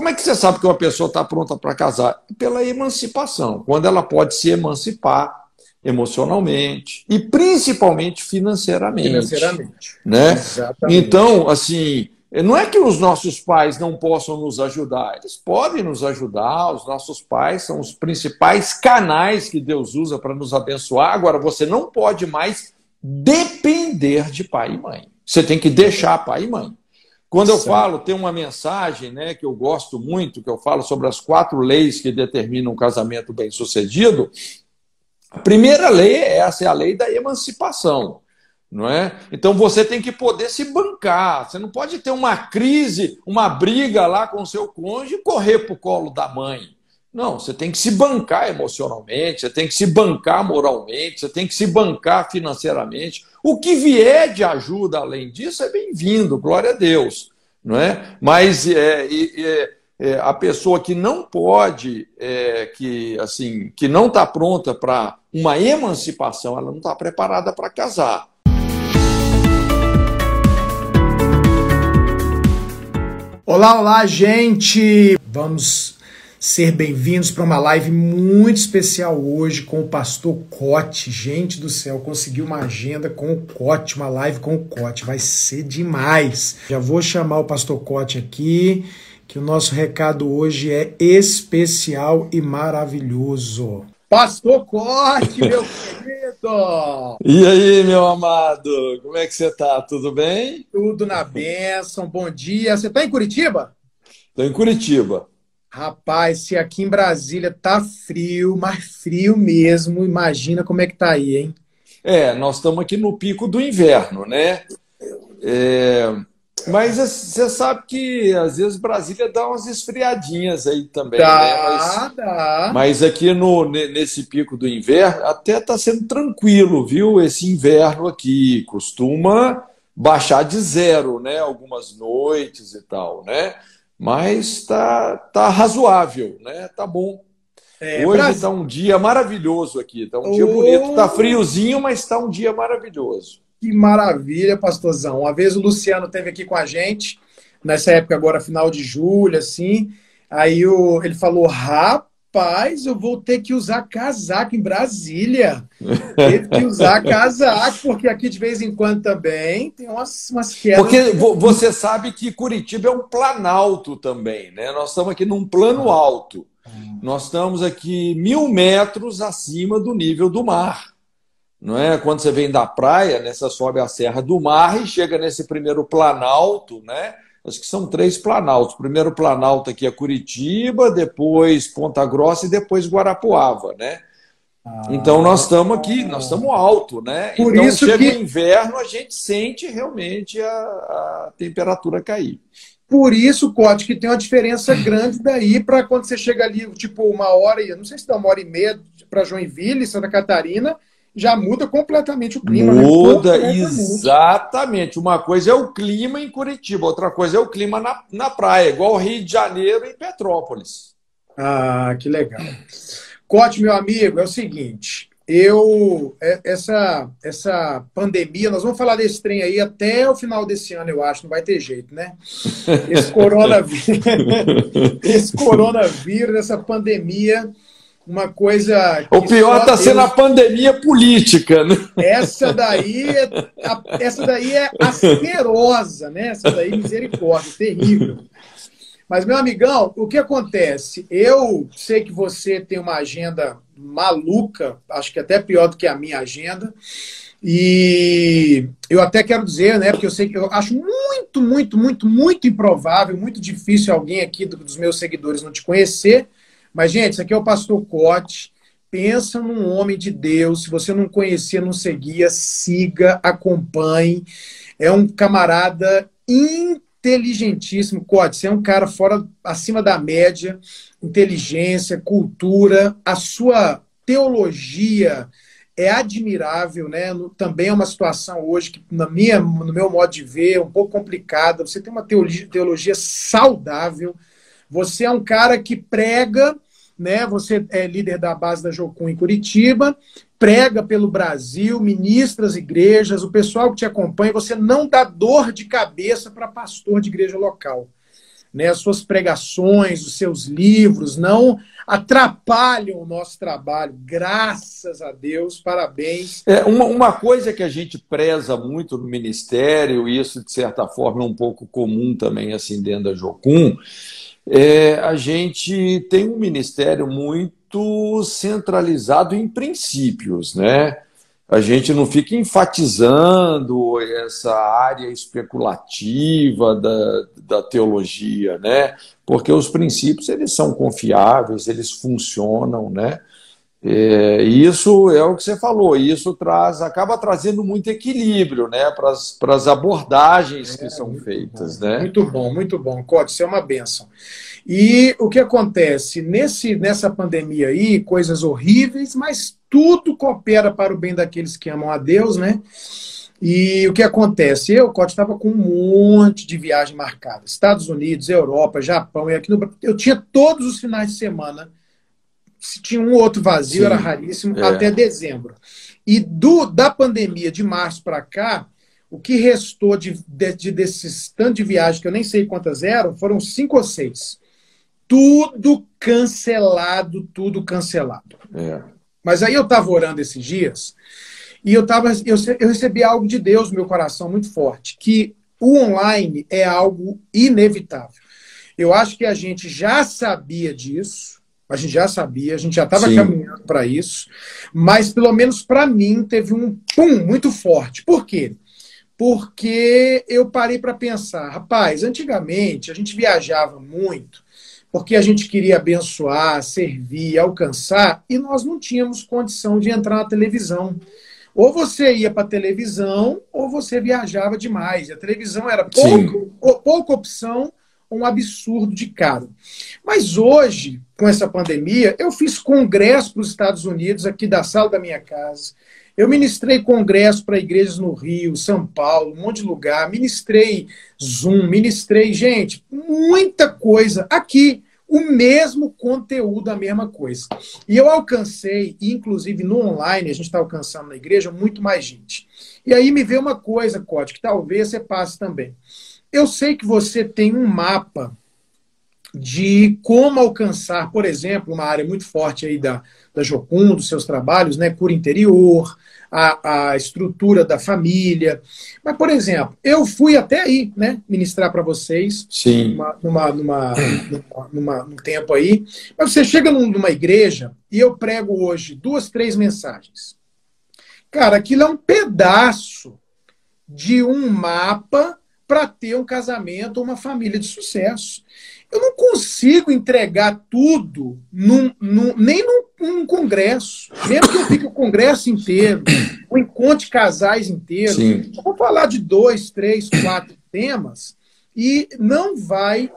Como é que você sabe que uma pessoa está pronta para casar? Pela emancipação, quando ela pode se emancipar emocionalmente e principalmente financeiramente. Financeiramente. Né? Exatamente. Então, assim, não é que os nossos pais não possam nos ajudar, eles podem nos ajudar, os nossos pais são os principais canais que Deus usa para nos abençoar. Agora, você não pode mais depender de pai e mãe. Você tem que deixar pai e mãe. Quando eu falo, tem uma mensagem né, que eu gosto muito, que eu falo sobre as quatro leis que determinam um casamento bem-sucedido. A primeira lei é essa, é a lei da emancipação. Não é? Então você tem que poder se bancar. Você não pode ter uma crise, uma briga lá com o seu cônjuge e correr para o colo da mãe. Não, você tem que se bancar emocionalmente, você tem que se bancar moralmente, você tem que se bancar financeiramente. O que vier de ajuda além disso é bem-vindo, glória a Deus. Não é? Mas é, é, é, a pessoa que não pode, é, que assim, que não está pronta para uma emancipação, ela não está preparada para casar. Olá, olá, gente! Vamos ser bem-vindos para uma live muito especial hoje com o pastor Cote. Gente do céu, consegui uma agenda com o Cote, uma live com o Cote. Vai ser demais. Já vou chamar o pastor Cote aqui, que o nosso recado hoje é especial e maravilhoso. Pastor Cote, meu querido! E aí, meu amado? Como é que você tá? Tudo bem? Tudo na bênção. Bom dia. Você tá em Curitiba? Estou em Curitiba. Rapaz, se aqui em Brasília tá frio, mas frio mesmo, imagina como é que tá aí, hein? É, nós estamos aqui no pico do inverno, né? É, mas você sabe que às vezes Brasília dá umas esfriadinhas aí também, dá, né? Mas, dá. mas aqui no, nesse pico do inverno até está sendo tranquilo, viu? Esse inverno aqui costuma baixar de zero, né? Algumas noites e tal, né? Mas tá, tá razoável, né? Tá bom. É, Hoje está um dia maravilhoso aqui, está um dia bonito. Está friozinho, mas está um dia maravilhoso. Que maravilha, pastorzão. Uma vez o Luciano teve aqui com a gente, nessa época agora, final de julho, assim. Aí o, ele falou, rapaz, Rapaz, eu vou ter que usar casaco em Brasília. Teve que usar casaco, porque aqui de vez em quando também tem umas, umas quedas. Porque você sabe que Curitiba é um planalto também, né? Nós estamos aqui num plano alto. Nós estamos aqui mil metros acima do nível do mar. Não é? Quando você vem da praia, né, você sobe a Serra do Mar e chega nesse primeiro planalto, né? Acho que são três planaltos. O primeiro planalto aqui é Curitiba, depois Ponta Grossa e depois Guarapuava, né? Ah, então nós estamos aqui, nós estamos alto, né? Por então isso chega que... o inverno, a gente sente realmente a, a temperatura cair. Por isso, Cote, que tem uma diferença grande daí para quando você chega ali, tipo, uma hora, e não sei se dá uma hora e meia para Joinville, Santa Catarina, já muda completamente o clima. Né? Muda, né? exatamente. Uma coisa é o clima em Curitiba, outra coisa é o clima na, na praia, igual Rio de Janeiro e Petrópolis. Ah, que legal. Cote, meu amigo, é o seguinte. Eu, é, essa, essa pandemia, nós vamos falar desse trem aí até o final desse ano, eu acho, não vai ter jeito, né? Esse coronavírus, esse coronavírus, essa pandemia, uma coisa. o pior está sendo a pandemia política, né? Essa daí, é, essa daí é asquerosa, né? Essa daí, misericórdia, terrível. Mas, meu amigão, o que acontece? Eu sei que você tem uma agenda maluca, acho que até pior do que a minha agenda. E eu até quero dizer, né, porque eu sei que eu acho muito, muito, muito, muito improvável, muito difícil alguém aqui dos meus seguidores não te conhecer. Mas, gente, isso aqui é o pastor Cote. Pensa num homem de Deus. Se você não conhecia, não seguia, siga, acompanhe. É um camarada inteligentíssimo. Cote, você é um cara fora, acima da média, inteligência, cultura, a sua teologia é admirável, né? Também é uma situação hoje que, na minha, no meu modo de ver, é um pouco complicada. Você tem uma teologia, teologia saudável, você é um cara que prega, né? Você é líder da base da Jocum em Curitiba, prega pelo Brasil, ministra as igrejas, o pessoal que te acompanha, você não dá dor de cabeça para pastor de igreja local. né, as suas pregações, os seus livros, não atrapalham o nosso trabalho. Graças a Deus, parabéns. É, uma, uma coisa que a gente preza muito no ministério, e isso de certa forma é um pouco comum também assim dentro da Jocum, é, a gente tem um ministério muito centralizado em princípios, né? A gente não fica enfatizando essa área especulativa da, da teologia, né? Porque os princípios eles são confiáveis, eles funcionam, né? É, isso é o que você falou, isso traz, acaba trazendo muito equilíbrio né, para as abordagens que é, são feitas. Bom, né? Muito bom, muito bom. Cote, isso é uma benção. E o que acontece? Nesse, nessa pandemia aí, coisas horríveis, mas tudo coopera para o bem daqueles que amam a Deus, né? E o que acontece? Eu, Cote, estava com um monte de viagem marcada. Estados Unidos, Europa, Japão, e aqui no Eu tinha todos os finais de semana se tinha um outro vazio, Sim, era raríssimo, é. até dezembro. E do, da pandemia de março para cá, o que restou de, de, de, desses tanto de viagens, que eu nem sei quantas eram, foram cinco ou seis. Tudo cancelado, tudo cancelado. É. Mas aí eu estava orando esses dias e eu, tava, eu, eu recebi algo de Deus no meu coração muito forte, que o online é algo inevitável. Eu acho que a gente já sabia disso, a gente já sabia, a gente já estava caminhando para isso, mas pelo menos para mim teve um pum muito forte. Por quê? Porque eu parei para pensar, rapaz, antigamente a gente viajava muito porque a gente queria abençoar, servir, alcançar, e nós não tínhamos condição de entrar na televisão. Ou você ia para a televisão, ou você viajava demais. A televisão era pouco, pouca opção, um absurdo de caro. Mas hoje, com essa pandemia, eu fiz congresso para os Estados Unidos, aqui da sala da minha casa. Eu ministrei congresso para igrejas no Rio, São Paulo, um monte de lugar. Ministrei Zoom, ministrei, gente, muita coisa aqui. O mesmo conteúdo, a mesma coisa. E eu alcancei, inclusive no online, a gente está alcançando na igreja muito mais gente. E aí me veio uma coisa, Cote, que talvez você passe também. Eu sei que você tem um mapa de como alcançar, por exemplo, uma área muito forte aí da, da Jocum, dos seus trabalhos, né, cura interior, a, a estrutura da família. Mas, por exemplo, eu fui até aí, né, ministrar para vocês, Sim. Numa, numa, numa, numa, numa, num tempo aí. Mas você chega numa igreja e eu prego hoje duas, três mensagens. Cara, aquilo é um pedaço de um mapa para ter um casamento, uma família de sucesso. Eu não consigo entregar tudo num, num, nem num, num, congresso. Mesmo que eu fique o congresso inteiro, o encontro de casais inteiro. Sim. Eu vou falar de dois, três, quatro temas e não vai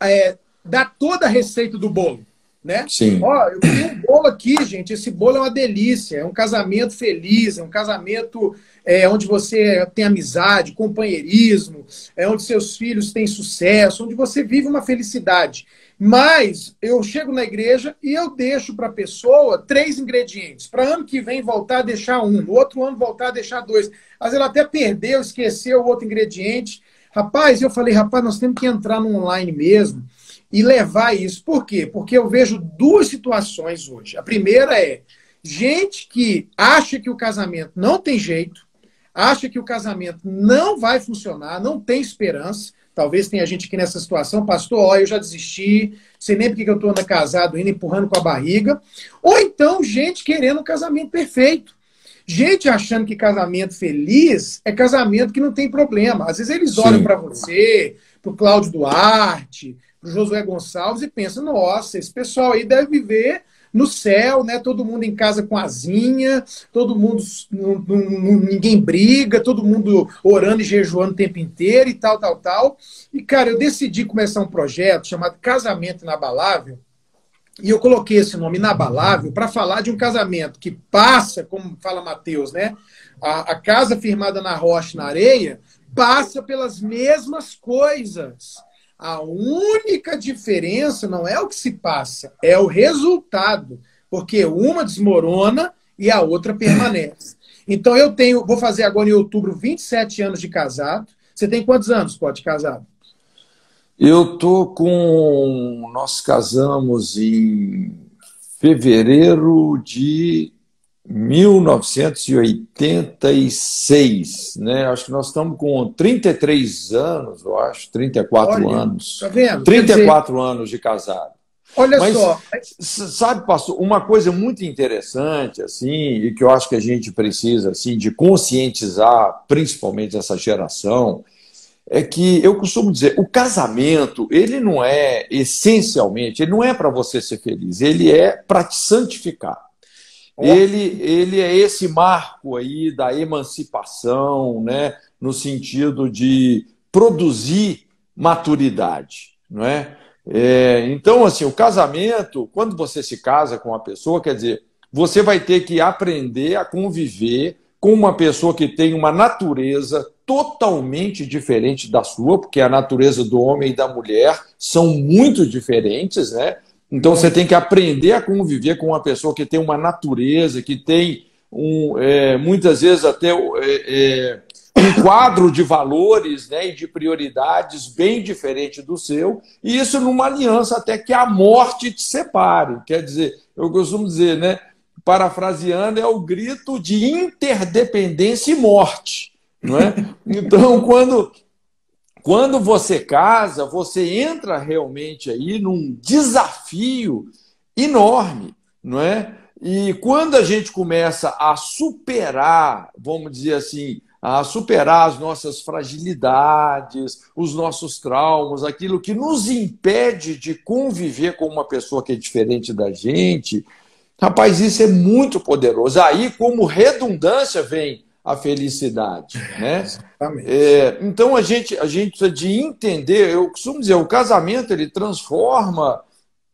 é, dar toda a receita do bolo né? Sim. Ó, eu tenho um bolo aqui, gente. Esse bolo é uma delícia. É um casamento feliz, é um casamento é, onde você tem amizade, companheirismo, é onde seus filhos têm sucesso, onde você vive uma felicidade. Mas eu chego na igreja e eu deixo para a pessoa três ingredientes. Para ano que vem voltar a deixar um, no outro ano voltar a deixar dois. Às vezes ela até perdeu, esqueceu o outro ingrediente. Rapaz, eu falei, rapaz, nós temos que entrar no online mesmo e levar isso. Por quê? Porque eu vejo duas situações hoje. A primeira é gente que acha que o casamento não tem jeito, acha que o casamento não vai funcionar, não tem esperança. Talvez tenha gente aqui nessa situação, pastor, ó, eu já desisti, sei nem porque eu estou na casado, indo empurrando com a barriga. Ou então, gente querendo um casamento perfeito. Gente achando que casamento feliz é casamento que não tem problema. Às vezes eles olham para você, para o Cláudio Duarte, Josué Gonçalves e pensam, nossa, esse pessoal aí deve viver no céu, né? Todo mundo em casa com asinha, todo mundo ninguém briga, todo mundo orando e jejuando o tempo inteiro e tal, tal, tal. E cara, eu decidi começar um projeto chamado Casamento Inabalável. E eu coloquei esse nome inabalável para falar de um casamento que passa, como fala Mateus, né? A, a casa firmada na rocha, na areia, passa pelas mesmas coisas. A única diferença não é o que se passa, é o resultado, porque uma desmorona e a outra permanece. Então eu tenho, vou fazer agora em outubro 27 anos de casado. Você tem quantos anos, pode casado? Eu tô com. Nós casamos em fevereiro de 1986, né? Acho que nós estamos com 33 anos, eu acho, 34 Olha, anos. Tá vendo? 34 dizer... anos de casado. Olha Mas, só. Sabe, pastor, uma coisa muito interessante, assim, e que eu acho que a gente precisa, assim, de conscientizar, principalmente essa geração, é que eu costumo dizer, o casamento, ele não é essencialmente, ele não é para você ser feliz, ele é para te santificar. Ele, ele é esse marco aí da emancipação, né, no sentido de produzir maturidade, não é? é? Então, assim, o casamento, quando você se casa com uma pessoa, quer dizer, você vai ter que aprender a conviver com uma pessoa que tem uma natureza totalmente diferente da sua, porque a natureza do homem e da mulher são muito diferentes, né? Então você tem que aprender a conviver com uma pessoa que tem uma natureza, que tem um, é, muitas vezes até é, é, um quadro de valores né, e de prioridades bem diferente do seu, e isso numa aliança até que a morte te separe. Quer dizer, eu costumo dizer, né? Parafraseando, é o grito de interdependência e morte. Não é? Então, quando, quando você casa, você entra realmente aí num desafio enorme, não é? E quando a gente começa a superar, vamos dizer assim, a superar as nossas fragilidades, os nossos traumas, aquilo que nos impede de conviver com uma pessoa que é diferente da gente, rapaz, isso é muito poderoso. Aí, como redundância, vem a felicidade. Né? É, então a gente, a gente precisa de entender, eu costumo dizer, o casamento ele transforma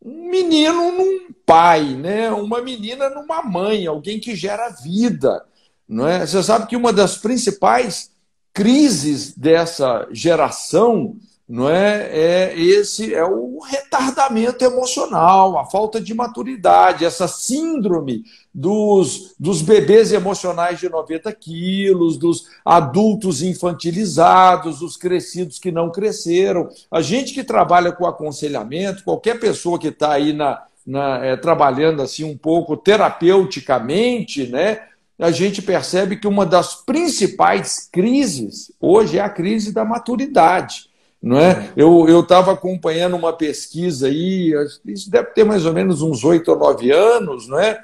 um menino num pai, né? uma menina numa mãe, alguém que gera vida. Não é? Você sabe que uma das principais crises dessa geração não é, é esse é o retardamento emocional, a falta de maturidade, essa síndrome dos, dos bebês emocionais de 90 quilos, dos adultos infantilizados, dos crescidos que não cresceram. A gente que trabalha com aconselhamento, qualquer pessoa que está aí na, na é, trabalhando assim um pouco terapeuticamente, né? A gente percebe que uma das principais crises hoje é a crise da maturidade não é? Eu estava acompanhando uma pesquisa aí, isso deve ter mais ou menos uns oito ou nove anos, não é?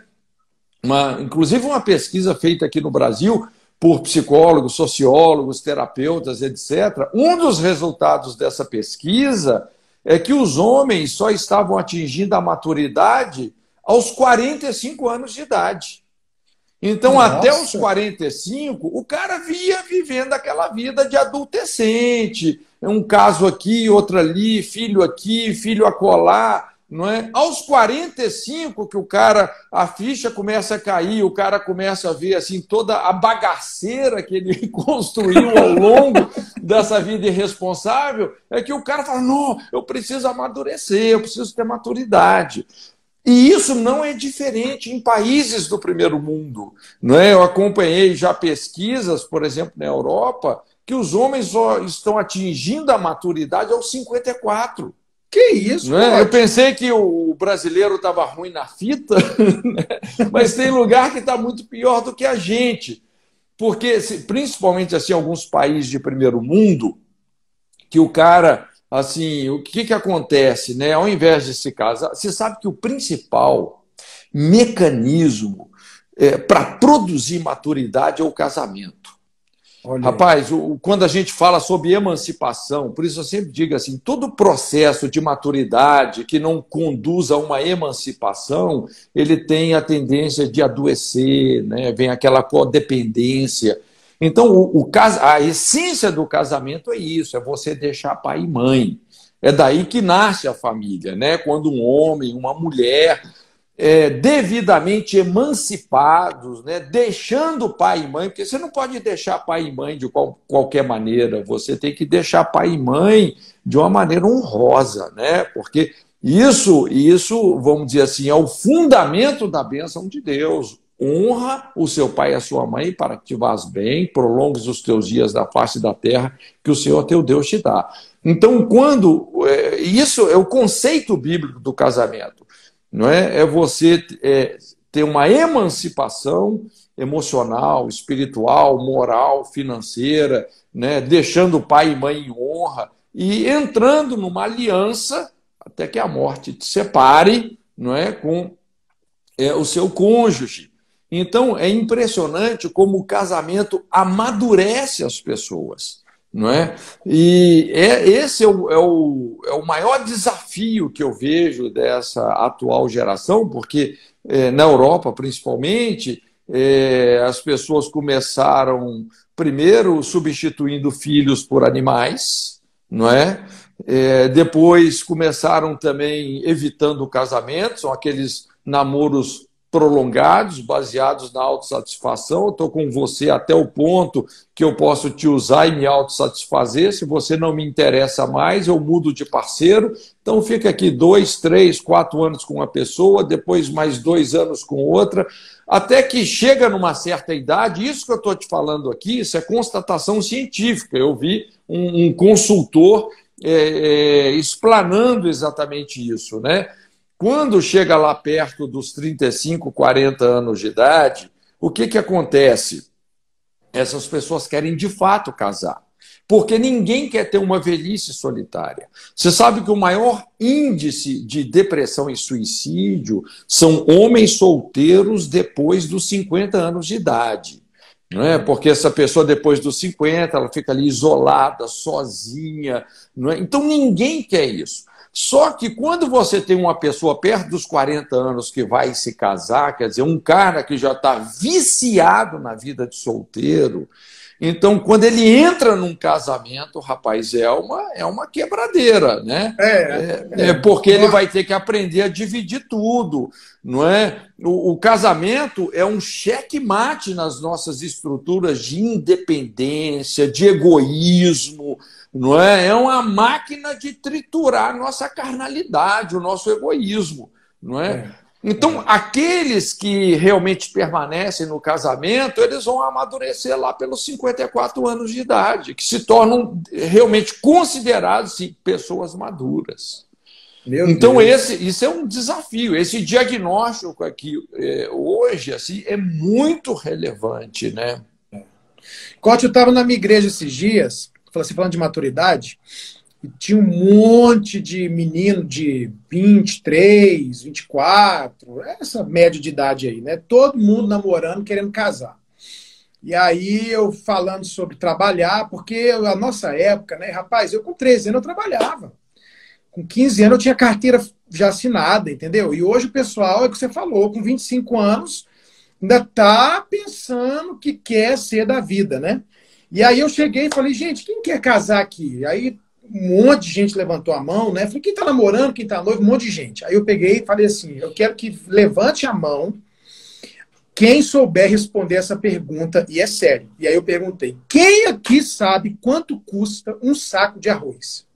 Uma, inclusive uma pesquisa feita aqui no Brasil por psicólogos, sociólogos, terapeutas, etc. Um dos resultados dessa pesquisa é que os homens só estavam atingindo a maturidade aos 45 anos de idade. Então, Nossa. até os 45, o cara via vivendo aquela vida de adultecente, um caso aqui, outro ali, filho aqui, filho acolá, não é? Aos 45 que o cara, a ficha começa a cair, o cara começa a ver assim toda a bagaceira que ele construiu ao longo dessa vida irresponsável, é que o cara fala: "Não, eu preciso amadurecer, eu preciso ter maturidade". E isso não é diferente em países do primeiro mundo. Não é? Eu acompanhei já pesquisas, por exemplo, na Europa, que os homens só estão atingindo a maturidade aos 54. Que isso, não é? Eu pensei que o brasileiro estava ruim na fita, né? mas tem lugar que está muito pior do que a gente. Porque, principalmente assim, alguns países de primeiro mundo, que o cara assim, o que, que acontece, né? Ao invés de se casar, você sabe que o principal mecanismo é, para produzir maturidade é o casamento. Olha. Rapaz, o, quando a gente fala sobre emancipação, por isso eu sempre digo assim: todo processo de maturidade que não conduz a uma emancipação, ele tem a tendência de adoecer, né? vem aquela codependência. Então, o, o, a essência do casamento é isso: é você deixar pai e mãe. É daí que nasce a família, né? Quando um homem, uma mulher é, devidamente emancipados, né? deixando pai e mãe, porque você não pode deixar pai e mãe de qual, qualquer maneira, você tem que deixar pai e mãe de uma maneira honrosa, né? Porque isso, isso, vamos dizer assim, é o fundamento da bênção de Deus honra o seu pai e a sua mãe para que te vás bem, prolongues os teus dias da face da terra que o Senhor teu Deus te dá. Então, quando. É, isso é o conceito bíblico do casamento. Não é? é você é, ter uma emancipação emocional, espiritual, moral, financeira, né? deixando pai e mãe em honra e entrando numa aliança até que a morte te separe não é, com é, o seu cônjuge. Então, é impressionante como o casamento amadurece as pessoas. Não é? E é, esse é o, é, o, é o maior desafio que eu vejo dessa atual geração, porque é, na Europa, principalmente, é, as pessoas começaram primeiro substituindo filhos por animais, não é? é depois começaram também evitando o casamento, são aqueles namoros prolongados, baseados na autossatisfação. Eu estou com você até o ponto que eu posso te usar e me autossatisfazer. Se você não me interessa mais, eu mudo de parceiro. Então fica aqui dois, três, quatro anos com uma pessoa, depois mais dois anos com outra, até que chega numa certa idade. Isso que eu estou te falando aqui, isso é constatação científica. Eu vi um, um consultor é, é, explanando exatamente isso, né? Quando chega lá perto dos 35, 40 anos de idade, o que, que acontece? Essas pessoas querem de fato casar. Porque ninguém quer ter uma velhice solitária. Você sabe que o maior índice de depressão e suicídio são homens solteiros depois dos 50 anos de idade. Não é? Porque essa pessoa, depois dos 50, ela fica ali isolada, sozinha. Não é? Então ninguém quer isso. Só que quando você tem uma pessoa perto dos 40 anos que vai se casar, quer dizer, um cara que já está viciado na vida de solteiro, então quando ele entra num casamento, rapaz, é uma, é uma quebradeira, né? É, é, é, é porque ele vai ter que aprender a dividir tudo, não é? O, o casamento é um cheque-mate nas nossas estruturas de independência, de egoísmo, não é? É uma máquina de triturar a nossa carnalidade, o nosso egoísmo, não é? é. Então, é. aqueles que realmente permanecem no casamento, eles vão amadurecer lá pelos 54 anos de idade, que se tornam realmente considerados sim, pessoas maduras. Meu então, esse, isso é um desafio. Esse diagnóstico aqui, é, hoje, assim, é muito relevante, né? Cote, eu estava na minha igreja esses dias, assim, falando de maturidade, tinha um monte de menino de 23, 24, essa média de idade aí, né? Todo mundo namorando, querendo casar. E aí eu falando sobre trabalhar, porque a nossa época, né, rapaz, eu com 13 anos eu trabalhava. Com 15 anos eu tinha carteira já assinada, entendeu? E hoje o pessoal, é o que você falou, com 25 anos, ainda tá pensando que quer ser da vida, né? E aí eu cheguei e falei, gente, quem quer casar aqui? Aí um monte de gente levantou a mão, né? Falei, quem tá namorando, quem tá noivo? Um monte de gente. Aí eu peguei e falei assim, eu quero que levante a mão quem souber responder essa pergunta, e é sério. E aí eu perguntei, quem aqui sabe quanto custa um saco de arroz?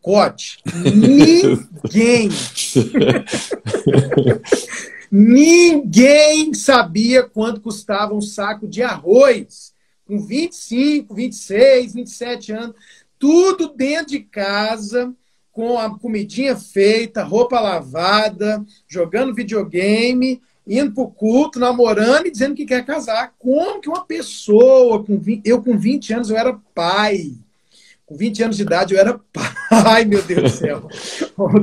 Cote, ninguém. Ninguém sabia quanto custava um saco de arroz. Com 25, 26, 27 anos, tudo dentro de casa, com a comidinha feita, roupa lavada, jogando videogame, indo para o culto, namorando e dizendo que quer casar. Como que uma pessoa, com 20, eu com 20 anos, eu era pai. Com 20 anos de idade eu era pai. Ai, meu Deus do céu.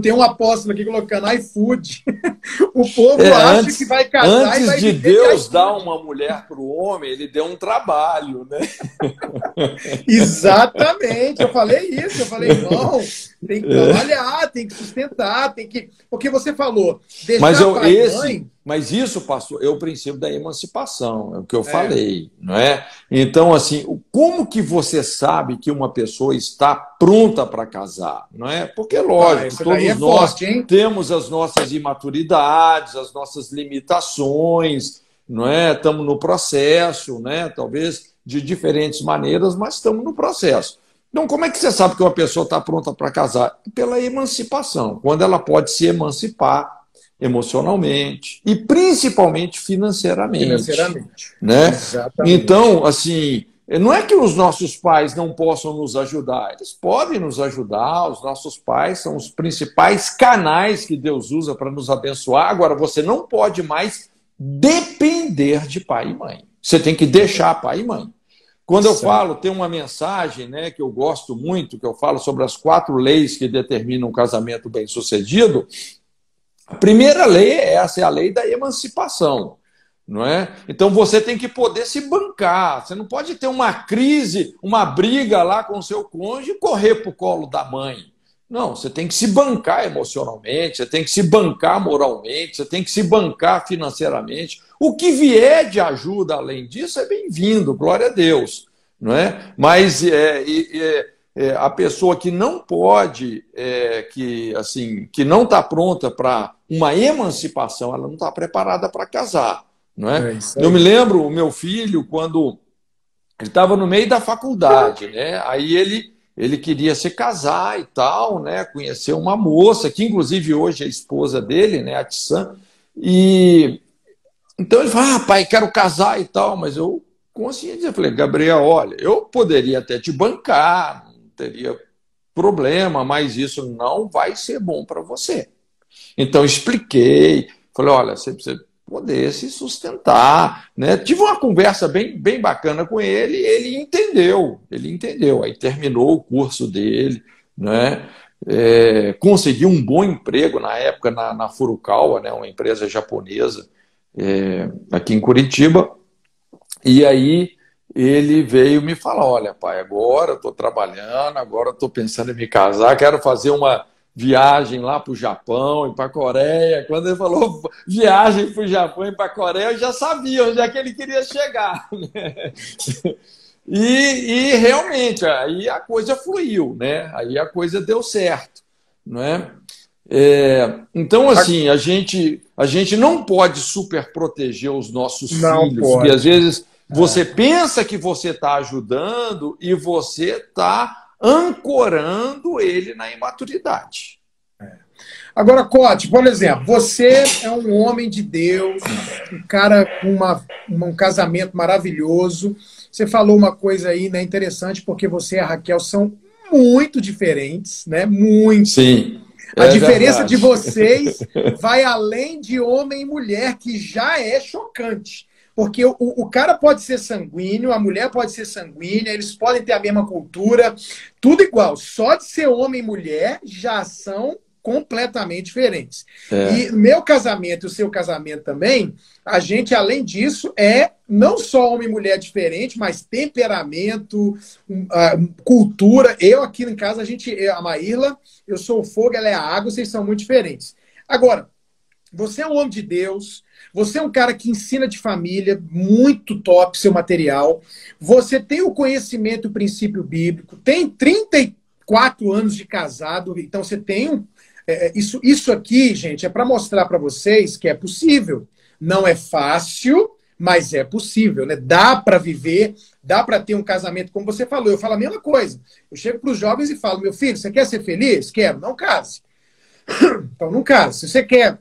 Tem um apóstolo aqui colocando iFood. O povo é, acha antes, que vai casar antes e vai de Deus de dar uma mulher para o homem, ele deu um trabalho, né? Exatamente. Eu falei isso. Eu falei, não, tem que trabalhar, tem que sustentar, tem que. Porque você falou, Mas eu, esse, mãe mas isso, pastor, é o princípio da emancipação, é o que eu é. falei, não é? Então, assim, como que você sabe que uma pessoa está pronta para casar, não é? Porque, lógico, ah, todos é nós forte, temos as nossas imaturidades, as nossas limitações, não é? Estamos no processo, né? Talvez de diferentes maneiras, mas estamos no processo. Então, como é que você sabe que uma pessoa está pronta para casar? Pela emancipação, quando ela pode se emancipar emocionalmente e principalmente financeiramente. Financeiramente. Né? Exatamente. Então, assim, não é que os nossos pais não possam nos ajudar, eles podem nos ajudar, os nossos pais são os principais canais que Deus usa para nos abençoar. Agora, você não pode mais depender de pai e mãe. Você tem que deixar pai e mãe. Quando eu falo, tem uma mensagem né, que eu gosto muito, que eu falo sobre as quatro leis que determinam um casamento bem-sucedido. A primeira lei é essa, é a lei da emancipação. Não é? Então você tem que poder se bancar. Você não pode ter uma crise, uma briga lá com o seu cônjuge e correr para o colo da mãe. Não, você tem que se bancar emocionalmente, você tem que se bancar moralmente, você tem que se bancar financeiramente. O que vier de ajuda além disso é bem-vindo, glória a Deus. Não é? Mas é, é, é, a pessoa que não pode, é, que assim, que não está pronta para uma emancipação, ela não está preparada para casar. Não é? é Eu me lembro, o meu filho, quando ele estava no meio da faculdade, né? Aí ele, ele queria se casar e tal, né? Conhecer uma moça, que inclusive hoje é esposa dele, né? A Tissan. E então ele falou: Ah, pai, quero casar e tal, mas eu consciente, eu falei, Gabriel, olha, eu poderia até te bancar, não teria problema, mas isso não vai ser bom para você. Então expliquei, falei, olha, você precisa poder se sustentar. Né? Tive uma conversa bem, bem bacana com ele, ele entendeu, ele entendeu. Aí terminou o curso dele, né? É, conseguiu um bom emprego na época na, na Furukawa, né? uma empresa japonesa é, aqui em Curitiba. E aí ele veio me falar: olha, pai, agora estou trabalhando, agora estou pensando em me casar, quero fazer uma viagem lá para o Japão e para a Coreia. Quando ele falou viagem para o Japão e para a Coreia, eu já sabia onde é que ele queria chegar. Né? E, e, realmente, aí a coisa fluiu, né? aí a coisa deu certo. Não é? É, então, assim, a gente, a gente não pode super proteger os nossos não filhos, pode. porque às vezes você é. pensa que você está ajudando e você está ancorando ele na imaturidade. É. Agora, Cote, por exemplo, você é um homem de Deus, um cara com uma, um casamento maravilhoso. Você falou uma coisa aí, né, interessante, porque você e a Raquel são muito diferentes, né? Muito. Sim. A é diferença verdade. de vocês vai além de homem e mulher, que já é chocante. Porque o, o cara pode ser sanguíneo, a mulher pode ser sanguínea, eles podem ter a mesma cultura, tudo igual. Só de ser homem e mulher já são completamente diferentes. É. E meu casamento e o seu casamento também, a gente, além disso, é não só homem e mulher diferente, mas temperamento, cultura. Eu aqui em casa, a gente, a Maíla, eu sou o fogo, ela é a água, vocês são muito diferentes. Agora, você é um homem de Deus, você é um cara que ensina de família, muito top seu material. Você tem o conhecimento do princípio bíblico, tem 34 anos de casado, então você tem um. É, é isso, isso aqui, gente, é para mostrar para vocês que é possível. Não é fácil, mas é possível, né? Dá para viver, dá para ter um casamento, como você falou. Eu falo a mesma coisa. Eu chego para os jovens e falo: meu filho, você quer ser feliz? Quero, não case. Então não case. Se você quer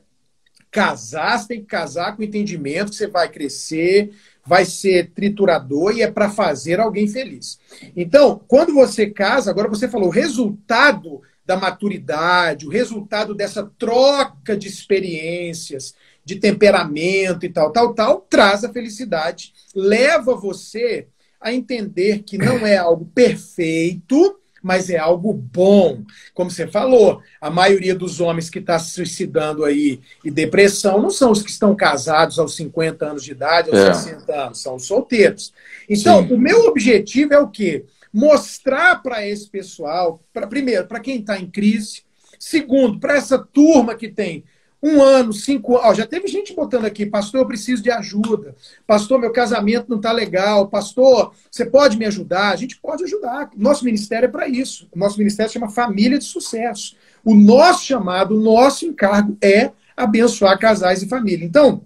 casar, você tem que casar com o entendimento que você vai crescer, vai ser triturador e é para fazer alguém feliz. Então, quando você casa, agora você falou, o resultado da maturidade, o resultado dessa troca de experiências, de temperamento e tal, tal, tal, traz a felicidade, leva você a entender que não é algo perfeito, mas é algo bom. Como você falou, a maioria dos homens que está se suicidando aí e depressão não são os que estão casados aos 50 anos de idade, aos é. 60 anos, são os solteiros. Então, Sim. o meu objetivo é o quê? Mostrar para esse pessoal, pra, primeiro, para quem está em crise, segundo, para essa turma que tem um ano, cinco anos. já teve gente botando aqui, pastor, eu preciso de ajuda. Pastor, meu casamento não está legal. Pastor, você pode me ajudar? A gente pode ajudar. Nosso ministério é para isso. Nosso ministério chama Família de Sucesso. O nosso chamado, o nosso encargo é abençoar casais e família. Então,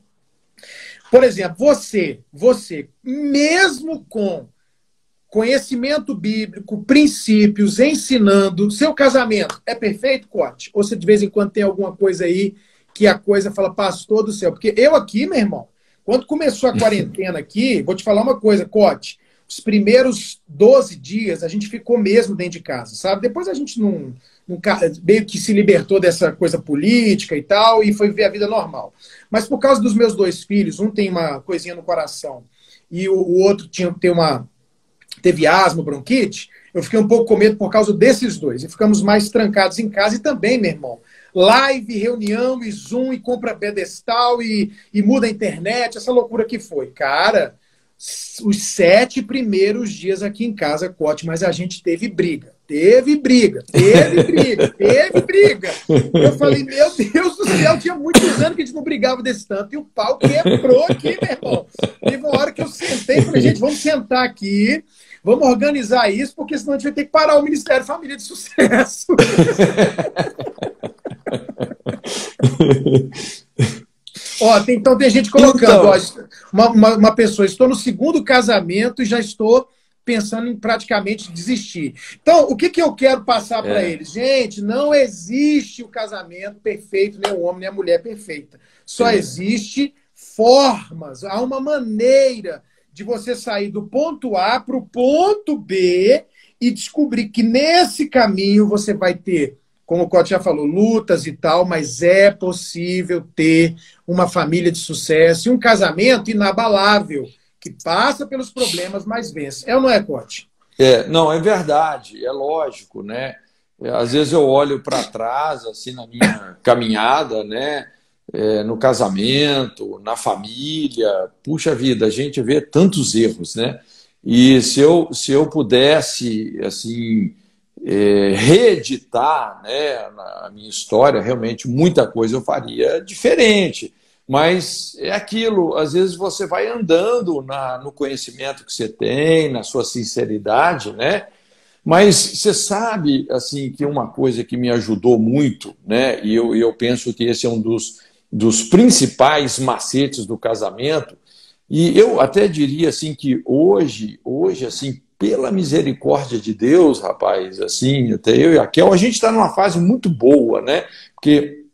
por exemplo, você, você, mesmo com conhecimento bíblico, princípios, ensinando, seu casamento é perfeito, Corte? Ou você de vez em quando tem alguma coisa aí que a coisa fala, pastor do céu. Porque eu aqui, meu irmão, quando começou a quarentena aqui, vou te falar uma coisa, Cote. os primeiros 12 dias a gente ficou mesmo dentro de casa, sabe? Depois a gente não, não meio que se libertou dessa coisa política e tal e foi viver a vida normal. Mas por causa dos meus dois filhos, um tem uma coisinha no coração e o, o outro tinha tem uma teve asma, bronquite, eu fiquei um pouco com medo por causa desses dois. E ficamos mais trancados em casa e também, meu irmão, live, reunião e Zoom e compra pedestal e, e muda a internet, essa loucura que foi. Cara, os sete primeiros dias aqui em casa, Cote, mas a gente teve briga. Teve briga, teve briga, teve briga. Eu falei, meu Deus do céu, tinha muitos anos que a gente não brigava desse tanto. E o pau quebrou aqui, meu irmão. Teve uma hora que eu sentei e falei, gente, vamos sentar aqui, vamos organizar isso, porque senão a gente vai ter que parar o Ministério Família de Sucesso. Ó, tem, então tem gente colocando, então... ó, uma, uma, uma, pessoa, estou no segundo casamento e já estou pensando em praticamente desistir. Então, o que, que eu quero passar para é. eles? Gente, não existe o casamento perfeito, nem o homem, nem a mulher perfeita. Só é. existe formas, há uma maneira de você sair do ponto A para o ponto B e descobrir que nesse caminho você vai ter como o Cote já falou, lutas e tal, mas é possível ter uma família de sucesso e um casamento inabalável, que passa pelos problemas, mas vence. É ou não é, Cote? É, não, é verdade, é lógico, né? É, às vezes eu olho para trás, assim, na minha caminhada, né? É, no casamento, na família, puxa vida, a gente vê tantos erros, né? E se eu, se eu pudesse, assim, é, reeditar né, a minha história, realmente muita coisa eu faria diferente. Mas é aquilo, às vezes você vai andando na, no conhecimento que você tem, na sua sinceridade, né? Mas você sabe, assim, que uma coisa que me ajudou muito, né? E eu, eu penso que esse é um dos, dos principais macetes do casamento. E eu até diria assim que hoje, hoje assim, pela misericórdia de Deus, rapaz, assim, até eu e a Kel, a gente está numa fase muito boa, né? Porque,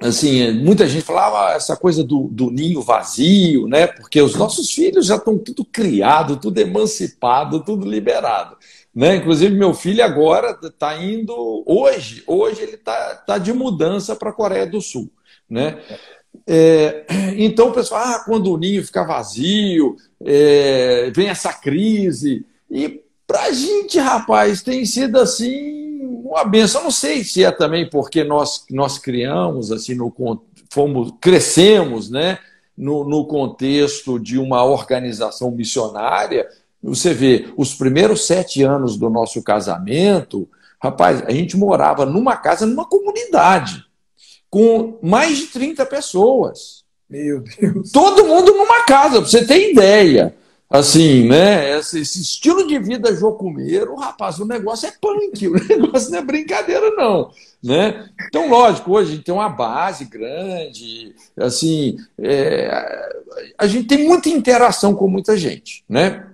assim, muita gente falava essa coisa do, do ninho vazio, né? Porque os nossos filhos já estão tudo criado, tudo emancipado, tudo liberado. Né? Inclusive, meu filho agora está indo, hoje, hoje ele está tá de mudança para a Coreia do Sul. Né? É, então o pessoal, ah, quando o ninho fica vazio, é, vem essa crise. E para a gente, rapaz, tem sido assim uma benção. Eu não sei se é também porque nós, nós criamos, assim, no, fomos, crescemos, né? No, no contexto de uma organização missionária. Você vê, os primeiros sete anos do nosso casamento, rapaz, a gente morava numa casa, numa comunidade, com mais de 30 pessoas. Meu Deus. Todo mundo numa casa, para você ter ideia assim, né? Esse, esse, estilo de vida jocumeiro, rapaz, o negócio é punk, o negócio não é brincadeira, não. Né? Então, lógico, hoje a gente tem uma base grande, assim, é, a gente tem muita interação com muita gente, né?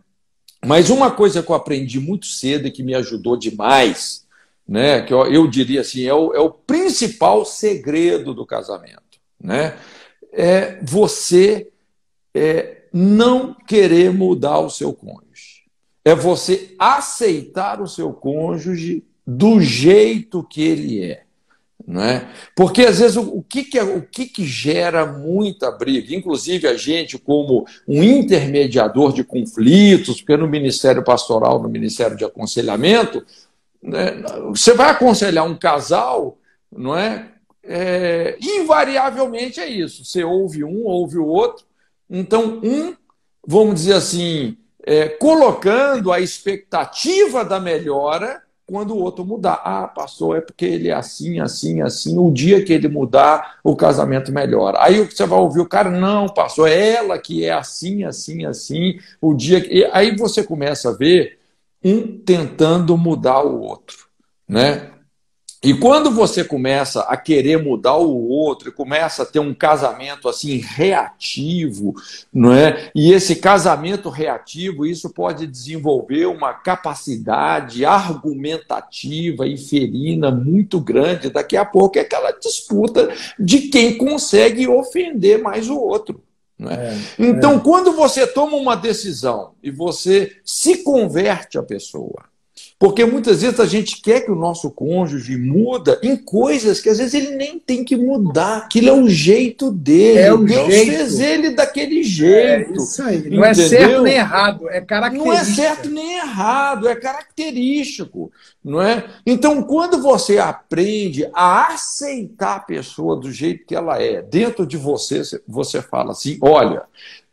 Mas uma coisa que eu aprendi muito cedo e que me ajudou demais, né? Que eu, eu diria assim, é o, é o principal segredo do casamento, né? É você é, não querer mudar o seu cônjuge. É você aceitar o seu cônjuge do jeito que ele é. Não é? Porque às vezes o, que, que, é, o que, que gera muita briga, inclusive a gente, como um intermediador de conflitos, porque no Ministério Pastoral, no Ministério de Aconselhamento, né, você vai aconselhar um casal, não é? é? Invariavelmente é isso. Você ouve um, ouve o outro, então, um, vamos dizer assim, é, colocando a expectativa da melhora quando o outro mudar. Ah, passou, é porque ele é assim, assim, assim. O dia que ele mudar, o casamento melhora. Aí você vai ouvir o cara, não, passou, é ela que é assim, assim, assim. O dia que... Aí você começa a ver um tentando mudar o outro, né? E quando você começa a querer mudar o outro, começa a ter um casamento assim reativo, não é? E esse casamento reativo, isso pode desenvolver uma capacidade argumentativa e ferina muito grande. Daqui a pouco é aquela disputa de quem consegue ofender mais o outro, É? É, então, é. quando você toma uma decisão e você se converte a pessoa, porque muitas vezes a gente quer que o nosso cônjuge muda em coisas que às vezes ele nem tem que mudar. Aquilo é o jeito dele. É o Deus jeito. fez ele daquele jeito. É isso aí. Não é certo nem errado, é característico. Não é certo nem errado, é característico. Não é? Então, quando você aprende a aceitar a pessoa do jeito que ela é, dentro de você, você fala assim: olha,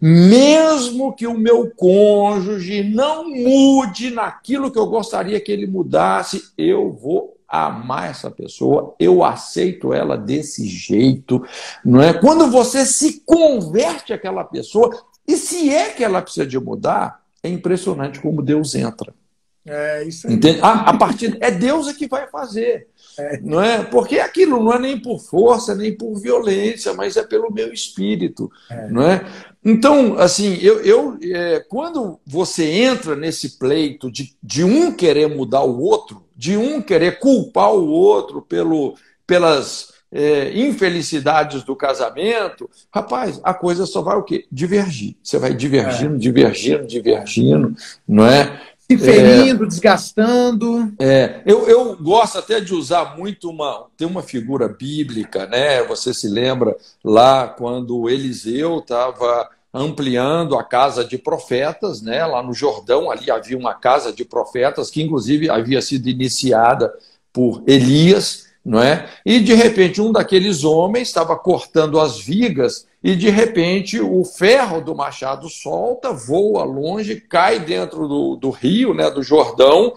mesmo que o meu cônjuge não mude naquilo que eu gostaria que ele mudasse, eu vou amar essa pessoa, eu aceito ela desse jeito, não é? Quando você se converte àquela pessoa, e se é que ela precisa de mudar, é impressionante como Deus entra. É isso aí. Entende? A, a partir é Deus é que vai fazer. É. Não é? Porque aquilo não é nem por força, nem por violência, mas é pelo meu espírito. É. Não é? Então, assim, eu, eu é, quando você entra nesse pleito de, de um querer mudar o outro, de um querer culpar o outro pelo, pelas é, infelicidades do casamento, rapaz, a coisa só vai o quê? Divergir. Você vai divergindo, é. divergindo, divergindo, não é? Se ferindo, é, desgastando. É, eu, eu gosto até de usar muito uma. Tem uma figura bíblica, né? Você se lembra lá quando Eliseu estava ampliando a casa de profetas, né? Lá no Jordão, ali havia uma casa de profetas que, inclusive, havia sido iniciada por Elias, não é? E de repente um daqueles homens estava cortando as vigas e de repente o ferro do machado solta, voa longe, cai dentro do, do rio, né, do Jordão,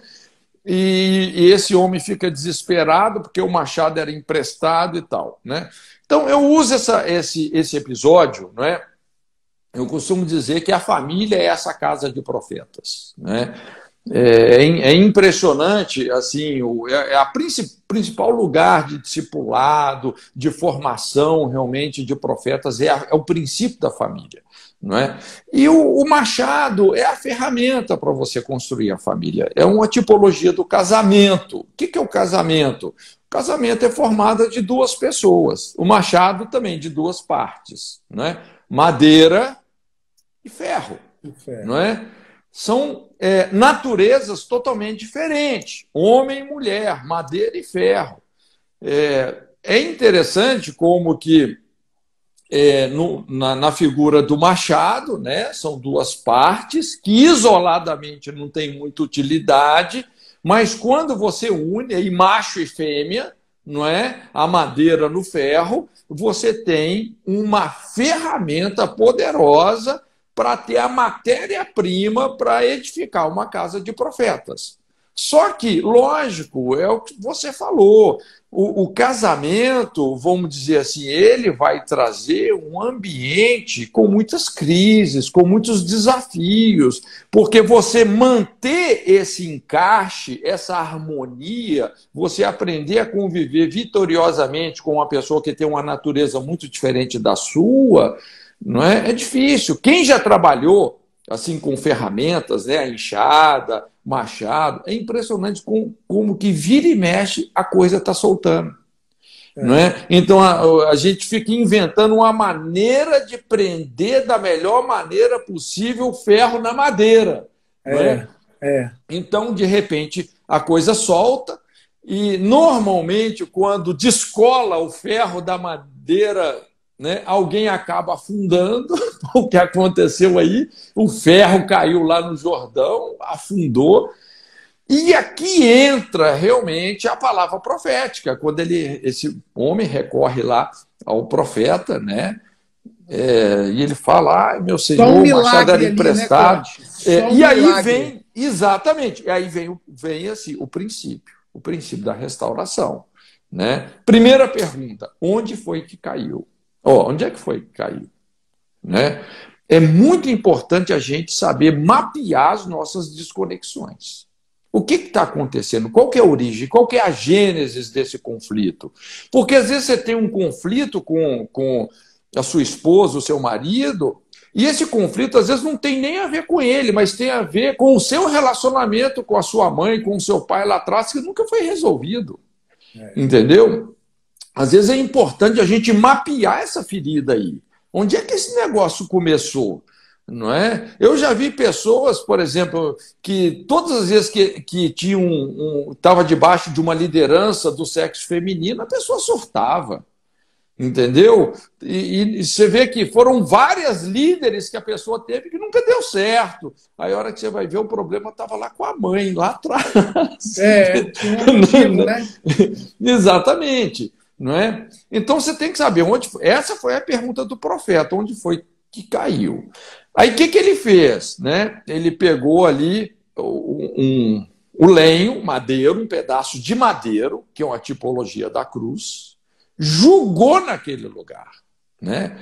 e, e, esse homem fica desesperado porque o machado era emprestado e tal, né? Então eu uso essa, esse, esse episódio, não é? Eu costumo dizer que a família é essa casa de profetas, né? É, é, impressionante, assim, o, é, é a princip, principal lugar de discipulado, de formação realmente de profetas, é, a, é o princípio da família. Não é? E o, o machado é a ferramenta para você construir a família, é uma tipologia do casamento. O que, que é o casamento? O casamento é formado de duas pessoas, o machado também de duas partes, não é? madeira e ferro. E ferro. Não é? São é, naturezas totalmente diferentes: homem e mulher, madeira e ferro. É, é interessante como que é, no, na, na, figura do machado, né, são duas partes que isoladamente não têm muita utilidade, mas quando você une aí macho e fêmea, não é, a madeira no ferro, você tem uma ferramenta poderosa para ter a matéria-prima para edificar uma casa de profetas. Só que, lógico, é o que você falou. O, o, casamento, vamos dizer assim, ele vai trazer um ambiente com muitas crises, com muitos desafios, porque você manter esse encaixe, essa harmonia, você aprender a conviver vitoriosamente com uma pessoa que tem uma natureza muito diferente da sua, não é? É difícil. Quem já trabalhou assim com ferramentas, né, a enxada, machado, é impressionante como, como que vira e mexe a coisa está soltando. É. Não é? Então a, a, gente fica inventando uma maneira de prender da melhor maneira possível o ferro na madeira. É, é? é. Então, de repente, a coisa solta, e normalmente, quando descola o ferro da madeira né, alguém acaba afundando, o que aconteceu aí, o ferro caiu lá no Jordão, afundou. E aqui entra realmente a palavra profética, quando ele, esse homem recorre lá ao profeta, né? É, e ele fala: ah, meu senhor, um o machado era né, emprestado. Né, é, um e aí vem, exatamente, e aí vem, vem assim, o princípio, o princípio da restauração. Né? Primeira pergunta: onde foi que caiu? Oh, onde é que foi que caiu? Né? É muito importante a gente saber mapear as nossas desconexões. O que está acontecendo? Qual é a origem? Qual é a gênese desse conflito? Porque às vezes você tem um conflito com, com a sua esposa, o seu marido, e esse conflito às vezes não tem nem a ver com ele, mas tem a ver com o seu relacionamento com a sua mãe, com o seu pai lá atrás, que nunca foi resolvido. É. Entendeu? Às vezes é importante a gente mapear essa ferida aí. Onde é que esse negócio começou? Não é? Eu já vi pessoas, por exemplo, que todas as vezes que, que tinham um, estava debaixo de uma liderança do sexo feminino, a pessoa surtava. Entendeu? E, e, você vê que foram várias líderes que a pessoa teve que nunca deu certo. Aí a hora que você vai ver, o problema estava lá com a mãe, lá atrás. É, tinha um motivo, né? Exatamente. Não é? Então você tem que saber onde. Essa foi a pergunta do profeta, onde foi que caiu. Aí o que, que ele fez? Né? Ele pegou ali um, o lenho, madeiro, um pedaço de madeiro, que é uma tipologia da cruz, julgou naquele lugar. Né?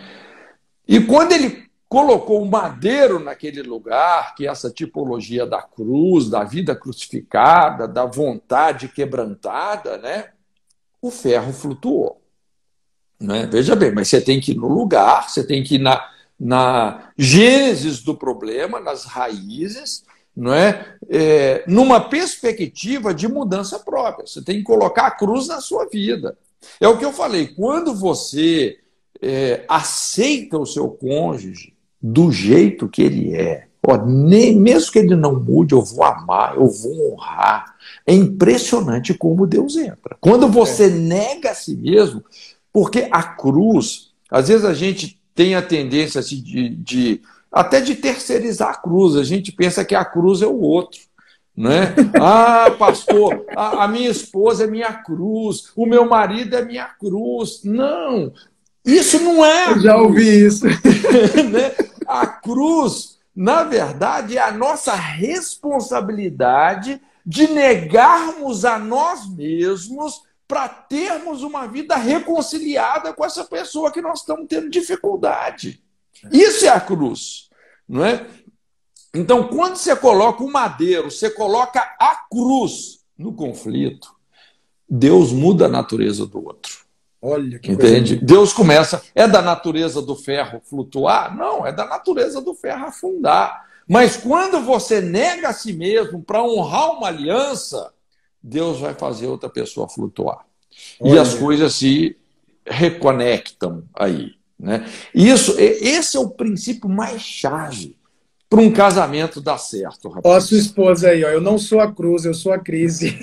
E quando ele colocou o madeiro naquele lugar, que é essa tipologia da cruz, da vida crucificada, da vontade quebrantada, né? O ferro flutuou. Né? Veja bem, mas você tem que ir no lugar, você tem que ir na, na gênesis do problema, nas raízes, não é? é? numa perspectiva de mudança própria. Você tem que colocar a cruz na sua vida. É o que eu falei, quando você é, aceita o seu cônjuge do jeito que ele é, ó, nem, mesmo que ele não mude, eu vou amar, eu vou honrar, é impressionante como Deus entra. Quando você é. nega a si mesmo, porque a cruz, às vezes a gente tem a tendência assim, de, de até de terceirizar a cruz. A gente pensa que a cruz é o outro. Né? Ah, pastor, a, a, minha esposa é minha cruz, o meu marido é minha cruz. Não, isso não é. Eu já ouvi isso. né? A cruz, na verdade, é a nossa responsabilidade de negarmos a nós mesmos para termos uma vida reconciliada com essa pessoa que nós estamos tendo dificuldade. Isso é a cruz, não é? Então, quando você coloca o madeiro, você coloca a cruz no conflito, Deus muda a natureza do outro. Olha que Entende? Coisa... Deus começa. É da natureza do ferro flutuar? Não, é da natureza do ferro afundar. Mas quando você nega a si mesmo para honrar uma aliança, Deus vai fazer outra pessoa flutuar. Olha. E as coisas se reconectam aí. Né? Isso, esse é o princípio mais chave para um casamento dar certo. Rapaz. Ó, a sua esposa aí, ó, eu não sou a cruz, eu sou a crise.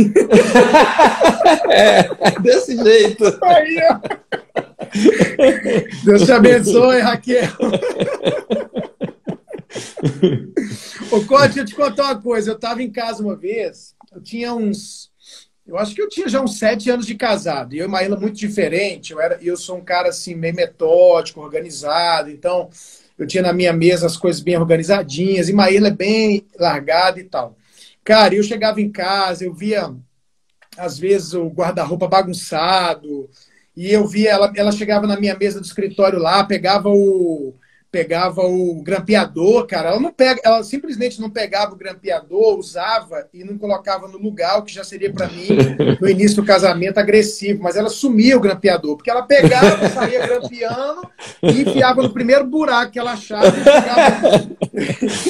é, desse jeito. Aí, ó. Deus te abençoe, Raquel. Ô, Código, deixa eu te contar uma coisa. Eu estava em casa uma vez, eu tinha uns. Eu acho que eu tinha já uns sete anos de casado. E eu e Maíla muito diferente. Eu, era, eu sou um cara assim, meio metódico, organizado. Então, eu tinha na minha mesa as coisas bem organizadinhas. E Maíla é bem largada e tal. Cara, eu chegava em casa, eu via, às vezes, o guarda-roupa bagunçado. E eu via, ela, ela chegava na minha mesa do escritório lá, pegava o, pegava o grampeador, cara, ela não pega, ela simplesmente não pegava o grampeador, usava e não colocava no lugar, o que já seria para mim no início do casamento agressivo, mas ela sumia o grampeador, porque ela pegava, saía grampeando e enfiava no primeiro buraco que ela achava. Eu chegava,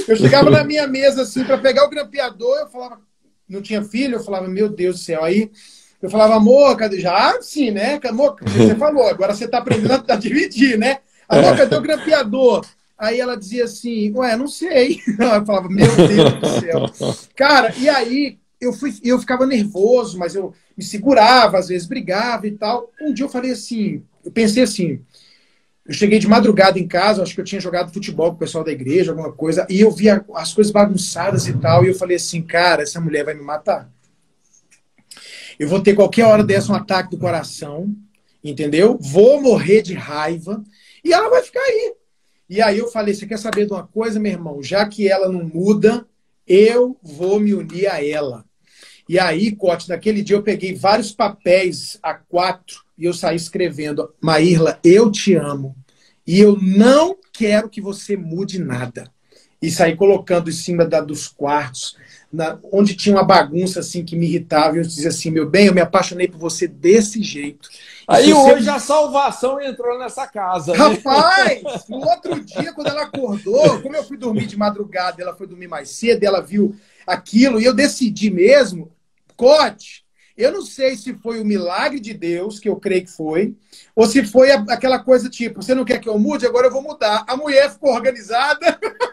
eu chegava na minha mesa assim para pegar o grampeador, eu falava, não tinha filho, eu falava, meu Deus do céu, aí eu falava, amor, cadê? Já, ah, sim, né? Amor, você falou, agora você está aprendendo a dividir, né? Amor, cadê o grampeador? Aí ela dizia assim, ué, não sei. Eu falava, meu Deus do céu. Cara, e aí eu, fui, eu ficava nervoso, mas eu me segurava, às vezes brigava e tal. Um dia eu falei assim, eu pensei assim, eu cheguei de madrugada em casa, acho que eu tinha jogado futebol com o pessoal da igreja, alguma coisa, e eu via as coisas bagunçadas e tal, e eu falei assim, cara, essa mulher vai me matar. Eu vou ter qualquer hora dessa um ataque do coração, entendeu? Vou morrer de raiva e ela vai ficar aí. E aí eu falei: você quer saber de uma coisa, meu irmão? Já que ela não muda, eu vou me unir a ela. E aí, Cote, naquele dia eu peguei vários papéis a quatro e eu saí escrevendo: Maírla, eu te amo. E eu não quero que você mude nada. E saí colocando em cima da, dos quartos, na, onde tinha uma bagunça assim que me irritava. E eu dizia assim: meu bem, eu me apaixonei por você desse jeito. Aí hoje a salvação entrou nessa casa. Né? Rapaz, no outro dia, quando ela acordou, como eu fui dormir de madrugada, ela foi dormir mais cedo, ela viu aquilo, e eu decidi mesmo, Cote, Eu não sei se foi o milagre de Deus, que eu creio que foi, ou se foi aquela coisa tipo, você não quer que eu mude, agora eu vou mudar. A mulher ficou organizada.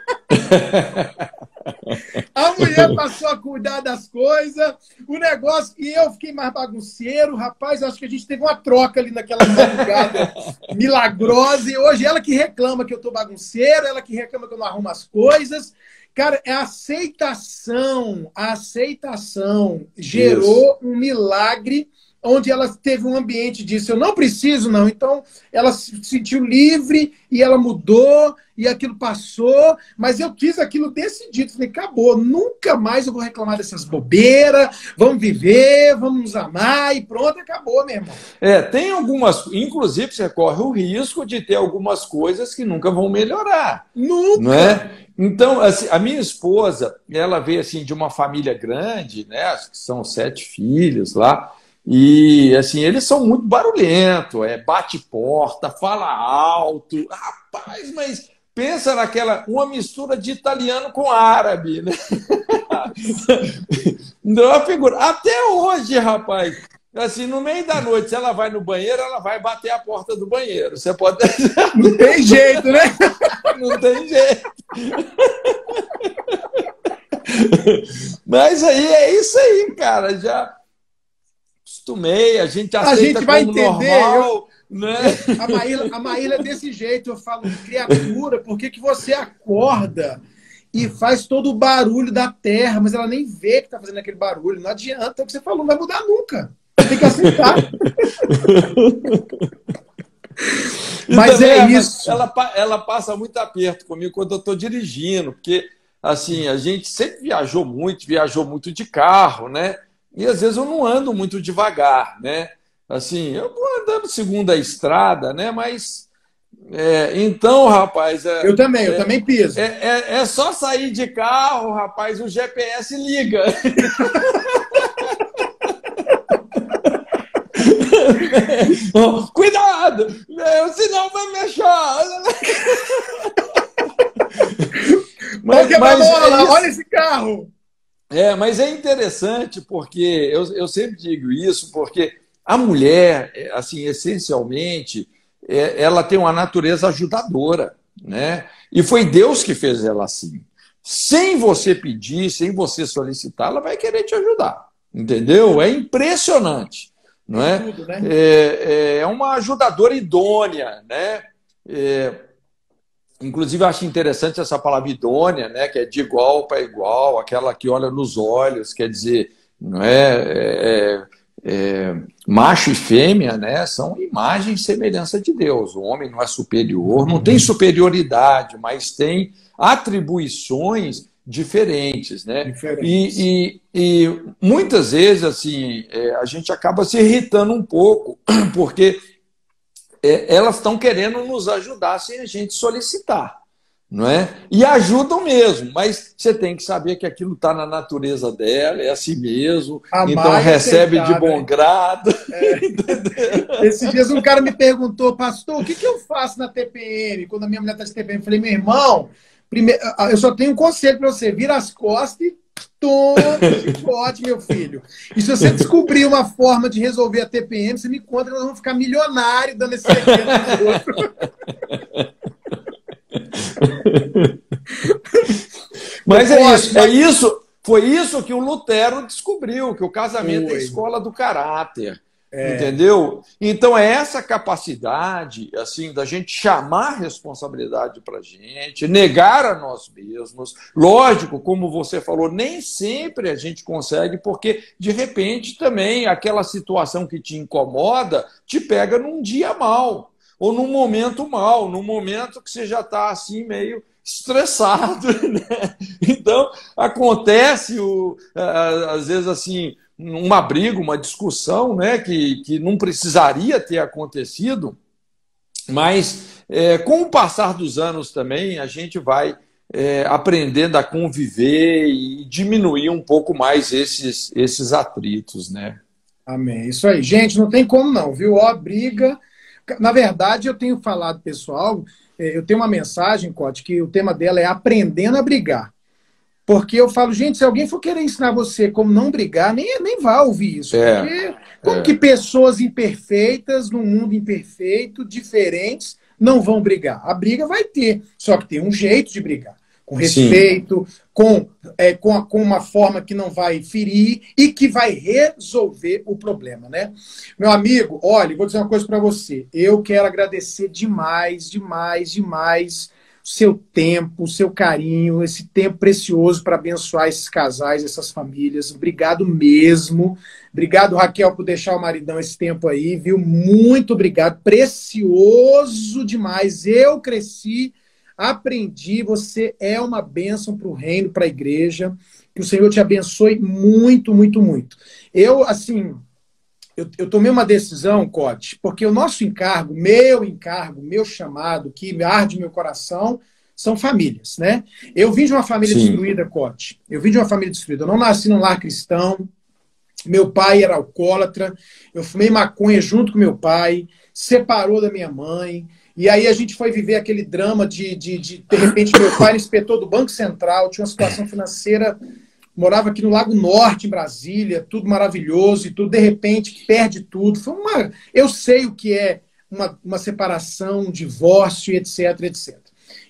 A mulher passou a cuidar das coisas, o negócio, e eu fiquei mais bagunceiro. Rapaz, acho que a gente teve uma troca ali naquela madrugada milagrosa, e hoje ela que reclama que eu tô bagunceiro, ela que reclama que eu não arrumo as coisas. Cara, é a aceitação, a aceitação gerou Isso. um milagre onde ela teve um ambiente disso. Eu não preciso, não. Então, ela se sentiu livre e ela mudou e aquilo passou, mas eu quis aquilo decidido. Falei, acabou, nunca mais eu vou reclamar dessas bobeiras, vamos viver, vamos nos amar e pronto, acabou, meu irmão. É, tem algumas, inclusive você corre o risco de ter algumas coisas que nunca vão melhorar. Nunca! Não é? Então, assim, a minha esposa, ela veio assim de uma família grande, né? Acho que são sete filhos lá. E assim, eles são muito barulhentos, é bate porta, fala alto. Rapaz, mas pensa naquela uma mistura de italiano com árabe, né? Não, a figura. Até hoje, rapaz. Assim, no meio da noite, se ela vai no banheiro, ela vai bater a porta do banheiro. Você pode. Não tem jeito, né? Não tem jeito. Mas aí é isso aí, cara. Já acostumei, a gente aceita a gente vai entender, normal. Eu... Né? A, Maíla, a Maíla é desse jeito, eu falo, criatura, por que, que você acorda e faz todo o barulho da terra, mas ela nem vê que está fazendo aquele barulho? Não adianta, o que você falou não vai mudar nunca. Tem que aceitar. mas é isso. Ela, ela passa muito aperto comigo quando eu estou dirigindo, porque assim, a gente sempre viajou muito, viajou muito de carro, né? E às vezes eu não ando muito devagar, né? Assim, eu vou andando segundo a estrada, né? Mas é, então, rapaz. É, eu também, eu é, também piso. É, é, é, só sair de carro, rapaz, o GPS liga. Cuidado! Senão vai me achar. mas, mas, bola, olha esse carro! É, mas é interessante porque eu, eu sempre digo isso, porque a mulher, assim, essencialmente, é, ela tem uma natureza ajudadora, né? E foi Deus que fez ela assim. Sem você pedir, sem você solicitar, ela vai querer te ajudar, entendeu? É impressionante, não é? Né? é, é uma ajudadora idônea, né? É, Inclusive, eu acho interessante essa palavra idônea, né, que é de igual para igual, aquela que olha nos olhos, quer dizer, não é, é, é, macho e fêmea né, são imagem e semelhança de Deus. O homem não é superior, não tem superioridade, mas tem atribuições diferentes. Né? Diferentes. E, e, e muitas vezes assim, é, a gente acaba se irritando um pouco, porque é, elas estão querendo nos ajudar sem a gente solicitar. Não é? E ajudam mesmo, mas você tem que saber que aquilo está na natureza dela, é assim mesmo, Amar então recebe de bom né? grado. É. Esses dias um cara me perguntou, pastor, o que, que eu faço na TPM? Quando a minha mulher está de TPM, eu falei, meu irmão, primeiro, eu só tenho um conselho para você: vira as costas e Toma chicote, meu filho. E se você descobrir uma forma de resolver a TPM, você me conta que nós vamos ficar milionários dando esse segredo outro. Mas é isso, é isso. Foi isso que o Lutero descobriu, que o casamento Foi. é a escola do caráter. É. Entendeu? Então é essa capacidade assim da gente chamar responsabilidade para a gente, negar a nós mesmos. Lógico, como você falou, nem sempre a gente consegue, porque de repente também aquela situação que te incomoda te pega num dia mal, ou num momento mal, num momento que você já está assim meio estressado. Né? Então acontece o, às vezes assim uma briga, uma discussão né, que, que não precisaria ter acontecido, mas é, com o passar dos anos também a gente vai é, aprendendo a conviver e diminuir um pouco mais esses, esses atritos, né? Amém. Isso aí. Gente, não tem como não, viu? Ó, briga. Na verdade, eu tenho falado, pessoal, é, eu tenho uma mensagem, Cote, que o tema dela é aprendendo a brigar. Porque eu falo, gente, se alguém for querer ensinar você como não brigar, nem, nem vá ouvir isso. É, porque como é. que pessoas imperfeitas, num mundo imperfeito, diferentes, não vão brigar? A briga vai ter, só que tem um jeito de brigar. Com respeito, com, é, com, a, com uma forma que não vai ferir e que vai resolver o problema, né? Meu amigo, olha, vou dizer uma coisa para você. Eu quero agradecer demais, demais, demais seu tempo, seu carinho, esse tempo precioso para abençoar esses casais, essas famílias. Obrigado mesmo. Obrigado, Raquel, por deixar o maridão esse tempo aí, viu? Muito obrigado. Precioso demais. Eu cresci, aprendi. Você é uma bênção para o reino, para a igreja. Que o Senhor te abençoe muito, muito, muito. Eu, assim, eu, eu, tomei uma decisão, Cote, porque o nosso encargo, meu encargo, meu chamado, que arde meu coração, são famílias, né? Eu vim de uma família Sim. destruída, Cote. Eu vim de uma família destruída. Eu não nasci num lar cristão. Meu pai era alcoólatra. Eu fumei maconha junto com meu pai. Separou da minha mãe. E aí a gente foi viver aquele drama de, de, de, de repente, meu pai inspetor do Banco Central, tinha uma situação financeira morava aqui no Lago Norte, em Brasília, tudo maravilhoso, e tudo, de repente, perde tudo. Foi uma. Eu sei o que é uma, uma separação, um divórcio, etc, etc.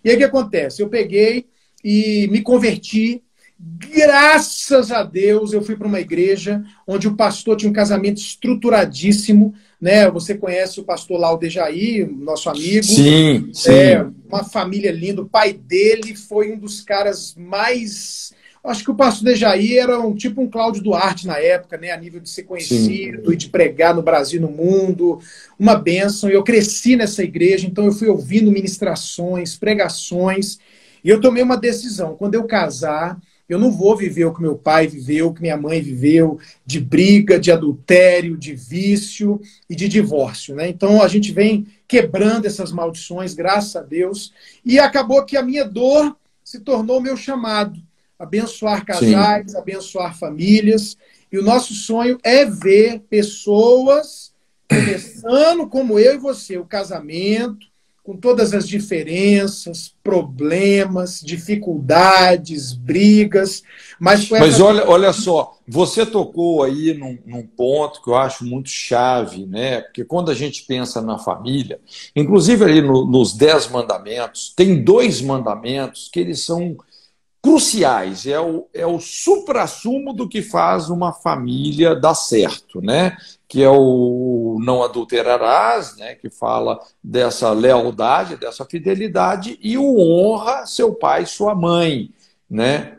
E aí o que acontece? Eu peguei e me converti. Graças a Deus, eu fui para uma igreja onde o pastor tinha um casamento estruturadíssimo, né? Você conhece o pastor Laudejaí, nosso amigo. Sim, sim. É, uma família linda. O pai dele foi um dos caras mais Acho que o pastor Dejaí era um tipo um Cláudio Duarte na época, né? A nível de ser conhecido Sim. e de pregar no Brasil, no mundo. Uma bênção. Eu cresci nessa igreja, então eu fui ouvindo ministrações, pregações. E eu tomei uma decisão. Quando eu casar, eu não vou viver o que meu pai viveu, o que minha mãe viveu, de briga, de adultério, de vício e de divórcio. Né? Então a gente vem quebrando essas maldições, graças a Deus. E acabou que a minha dor se tornou meu chamado abençoar casais, Sim. abençoar famílias. E o nosso sonho é ver pessoas começando como eu e você, o casamento, com todas as diferenças, problemas, dificuldades, brigas. Mas, mas essa... olha, olha só, você tocou aí num, num, ponto que eu acho muito chave, né? Porque quando a gente pensa na família, inclusive ali no, nos Dez Mandamentos, tem dois mandamentos que eles são cruciais, é o, é o supra-sumo do que faz uma família dar certo, né? que é o não adulterarás, né? que fala dessa lealdade, dessa fidelidade, e o honra seu pai e sua mãe. Né?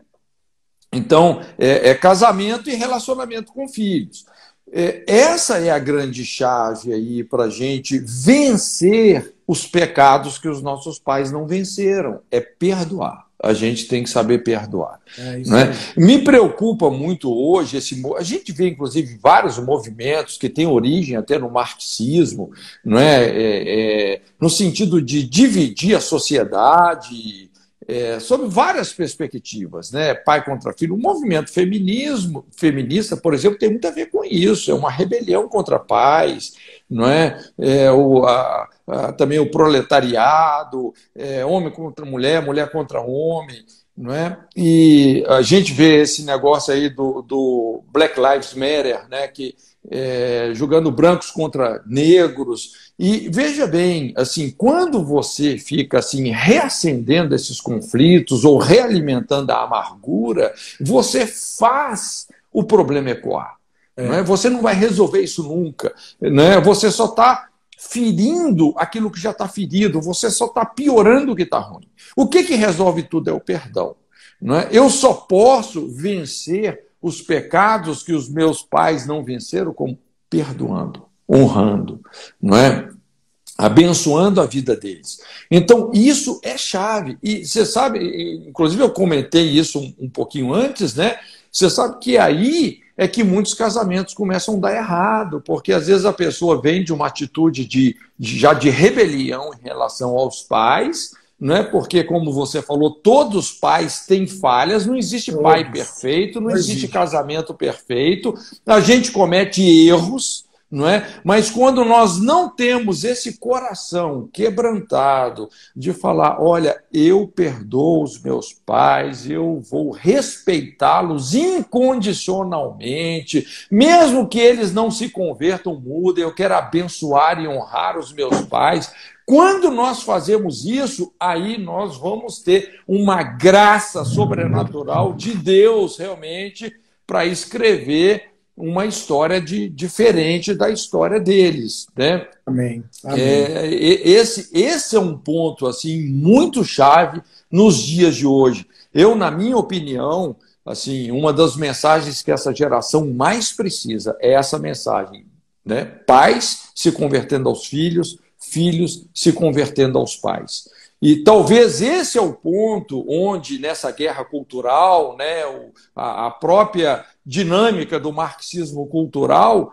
Então, é, é casamento e relacionamento com filhos. É, essa é a grande chave aí para gente vencer os pecados que os nossos pais não venceram, é perdoar a gente tem que saber perdoar. É, né? Me preocupa muito hoje esse. A gente vê, inclusive, vários movimentos que têm origem até no marxismo, não é? é, é no sentido de dividir a sociedade. É, sob várias perspectivas, né? pai contra filho. O movimento feminismo, feminista, por exemplo, tem muito a ver com isso. É uma rebelião contra pais, não é? é o, a, ah, também o proletariado, é, homem contra mulher, mulher contra homem, não é? E a gente vê esse negócio aí do, do Black Lives Matter, né? Que é, julgando brancos contra negros. E veja bem, assim, quando você fica assim reacendendo esses conflitos ou realimentando a amargura, você faz o problema ecoar. É. Não é? Você não vai resolver isso nunca. Né? Você só está ferindo aquilo que já está ferido, você só está piorando o que está ruim. O que, que resolve tudo é o perdão. Não é? Eu só posso vencer os pecados que os meus pais não venceram como perdoando, honrando, não é? Abençoando a vida deles. Então, isso é chave. E você sabe, inclusive eu comentei isso um, pouquinho antes, né? Você sabe que aí é que muitos casamentos começam a dar errado, porque às vezes a pessoa vem de uma atitude de, de já de rebelião em relação aos pais, não é porque, como você falou, todos os pais têm falhas, não existe pai perfeito, não, existe, existe casamento perfeito, a gente comete erros, não é? Mas quando nós não temos esse coração quebrantado de falar, olha, eu perdoo os meus pais, eu vou respeitá-los incondicionalmente, mesmo que eles não se convertam, mudem, eu quero abençoar e honrar os meus pais. Quando nós fazemos isso, aí nós vamos ter uma graça sobrenatural de Deus realmente para escrever uma história de, diferente da história deles. Né? Amém. Amém. É, esse, esse é um ponto assim muito chave nos dias de hoje. Eu, na minha opinião, assim, uma das mensagens que essa geração mais precisa é essa mensagem. Né? Pais se convertendo aos filhos, filhos se convertendo aos pais. E talvez esse é o ponto onde, nessa guerra cultural, né, a própria dinâmica do marxismo cultural,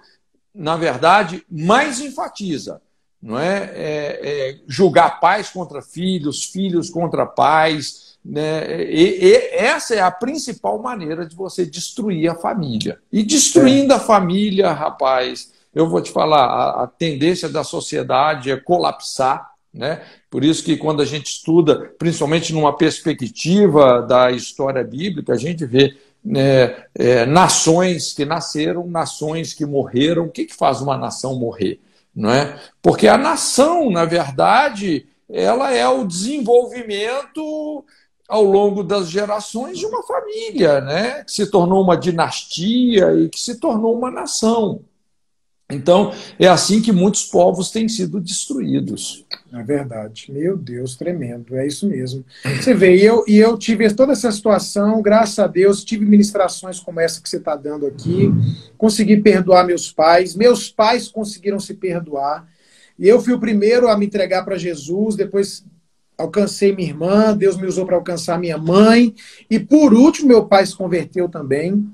na verdade, mais enfatiza. Não é? é, é julgar pais contra filhos, filhos contra pais. Né? E, e, essa é a principal maneira de você destruir a família. E destruindo é. a família, rapaz, eu vou te falar, a, a tendência da sociedade é colapsar né? Por isso que quando a gente estuda, principalmente numa perspectiva da história bíblica, a gente vê né, é, nações que nasceram, nações que morreram. O que, que faz uma nação morrer? Não é? Porque a nação, na verdade, ela é o desenvolvimento ao longo das gerações de uma família, né? que se tornou uma dinastia e que se tornou uma nação. Então, é assim que muitos povos têm sido destruídos. É verdade. Meu Deus, tremendo. É isso mesmo. Você vê, e eu, e eu tive toda essa situação, graças a Deus, tive ministrações como essa que você está dando aqui, consegui perdoar meus pais, meus pais conseguiram se perdoar, e eu fui o primeiro a me entregar para Jesus, depois alcancei minha irmã, Deus me usou para alcançar minha mãe, e por último, meu pai se converteu também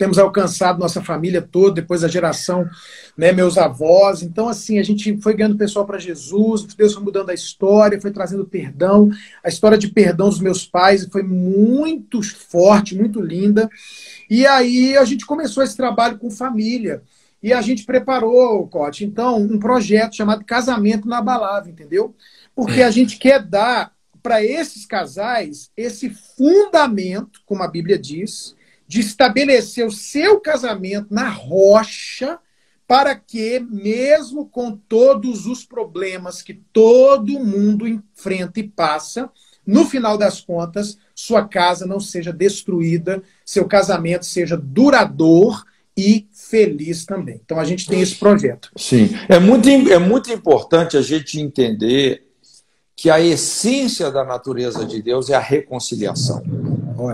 temos alcançado nossa família toda, depois da geração, né, meus avós. Então, assim, a gente foi ganhando pessoal para Jesus, Deus foi mudando a história, foi trazendo perdão. A história de perdão dos meus pais foi muito forte, muito linda. E aí a gente começou esse trabalho com família. E a gente preparou, Cote, então, um projeto chamado Casamento na Balada, entendeu? Porque a gente quer dar para esses casais esse fundamento, como a Bíblia diz, de estabelecer o seu casamento na rocha, para que, mesmo com todos os problemas que todo mundo enfrenta e passa, no final das contas, sua casa não seja destruída, seu casamento seja duradouro e feliz também. Então a gente tem esse projeto. Sim, é muito, é muito importante a gente entender que a essência da natureza de Deus é a reconciliação.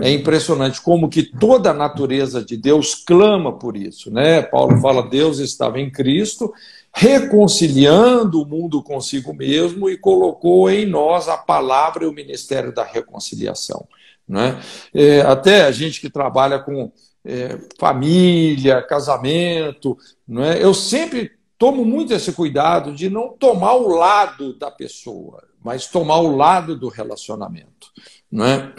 É impressionante como que toda a natureza de Deus clama por isso, né? Paulo fala Deus estava em Cristo, reconciliando o mundo consigo mesmo e colocou em nós a palavra e o ministério da reconciliação, né? É, até a gente que trabalha com é, família, casamento, não é? Eu sempre tomo muito esse cuidado de não tomar o lado da pessoa, mas tomar o lado do relacionamento, não é?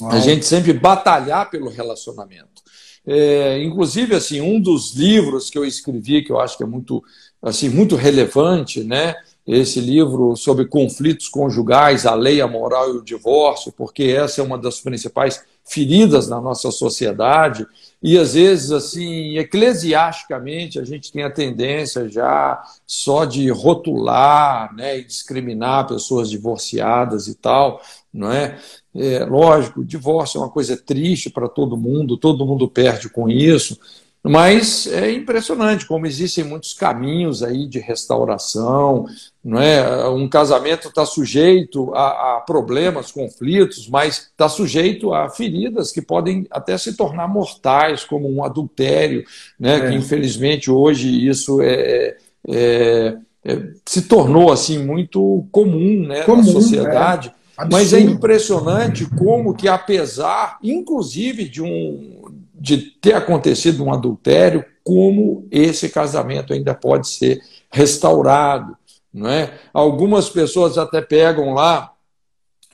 Uau. A gente sempre batalhar pelo relacionamento. É, inclusive, assim, um dos livros que eu escrevi, que eu acho que é muito, assim, muito relevante, né? Esse livro sobre conflitos conjugais, a lei, a moral e o divórcio, porque essa é uma das principais feridas na nossa sociedade. E às vezes, assim, eclesiasticamente, a gente tem a tendência já só de rotular né, e discriminar pessoas divorciadas e tal, não é? É, lógico, divórcio é uma coisa triste para todo mundo, todo mundo perde com isso, mas é impressionante como existem muitos caminhos aí de restauração, não é? Um casamento está sujeito a, a, problemas, conflitos, mas está sujeito a feridas que podem até se tornar mortais, como um adultério, né? É. Que infelizmente hoje isso é, é, é se tornou assim muito comum, né? Comum, na sociedade. É. Absurdo. Mas é impressionante como que, apesar, inclusive, de, um, de ter acontecido um adultério, como esse casamento ainda pode ser restaurado. Não é? Algumas pessoas até pegam lá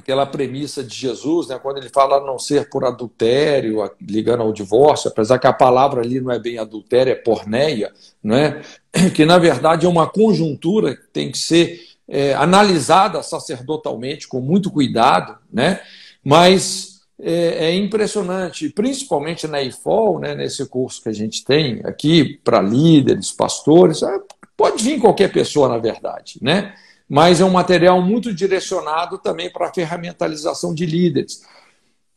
aquela premissa de Jesus, né, quando ele fala não ser por adultério, ligando ao divórcio, apesar que a palavra ali não é bem adultério, é porneia, não é? que na verdade é uma conjuntura que tem que ser é, analisada sacerdotalmente com muito cuidado, né? mas é, é impressionante, principalmente na IFOL, né, nesse curso que a gente tem aqui para líderes, pastores, é, pode vir qualquer pessoa, na verdade, né? mas é um material muito direcionado também para a ferramentalização de líderes.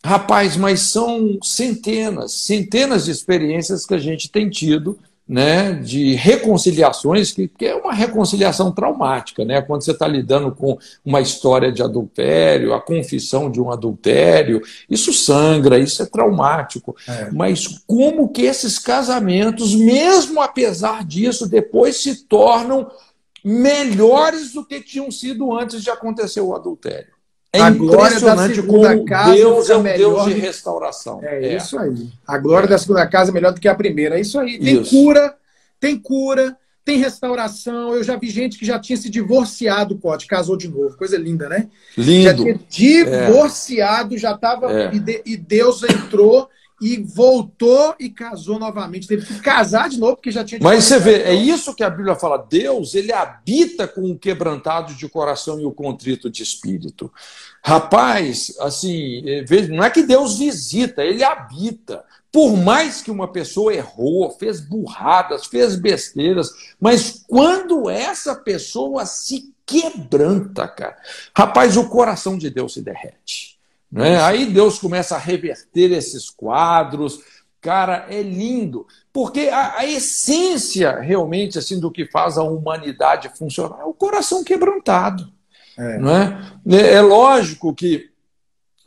Rapaz, mas são centenas, centenas de experiências que a gente tem tido né, de reconciliações, que, que, é uma reconciliação traumática, né? Quando você está lidando com uma história de adultério, a confissão de um adultério, isso sangra, isso é traumático. É. Mas como que esses casamentos, mesmo apesar disso, depois se tornam melhores do que tinham sido antes de acontecer o adultério. É a impressionante como casa Deus é um Deus de restauração. É, é, isso aí. A glória é. da segunda casa é melhor do que a primeira. É isso aí. Tem isso. cura, tem cura, tem restauração. Eu já vi gente que já tinha se divorciado, Pote, casou de novo. Coisa linda, né? Lindo. Já tinha divorciado, é. já estava. É. E, e Deus entrou e voltou e casou novamente. Teve que casar de novo, porque já tinha. Mas você vê, é isso que a Bíblia fala. Deus, ele habita com o quebrantado de coração e o contrito de espírito. Rapaz, assim, é, não é que Deus visita, ele habita. Por mais que uma pessoa errou, fez burradas, fez besteiras, mas quando essa pessoa se quebranta, cara, rapaz, o coração de Deus se derrete. Né? Aí Deus começa a reverter esses quadros. Cara, é lindo, porque a, a, essência realmente assim do que faz a humanidade funcionar é o coração quebrantado. É. Não é? é, é lógico que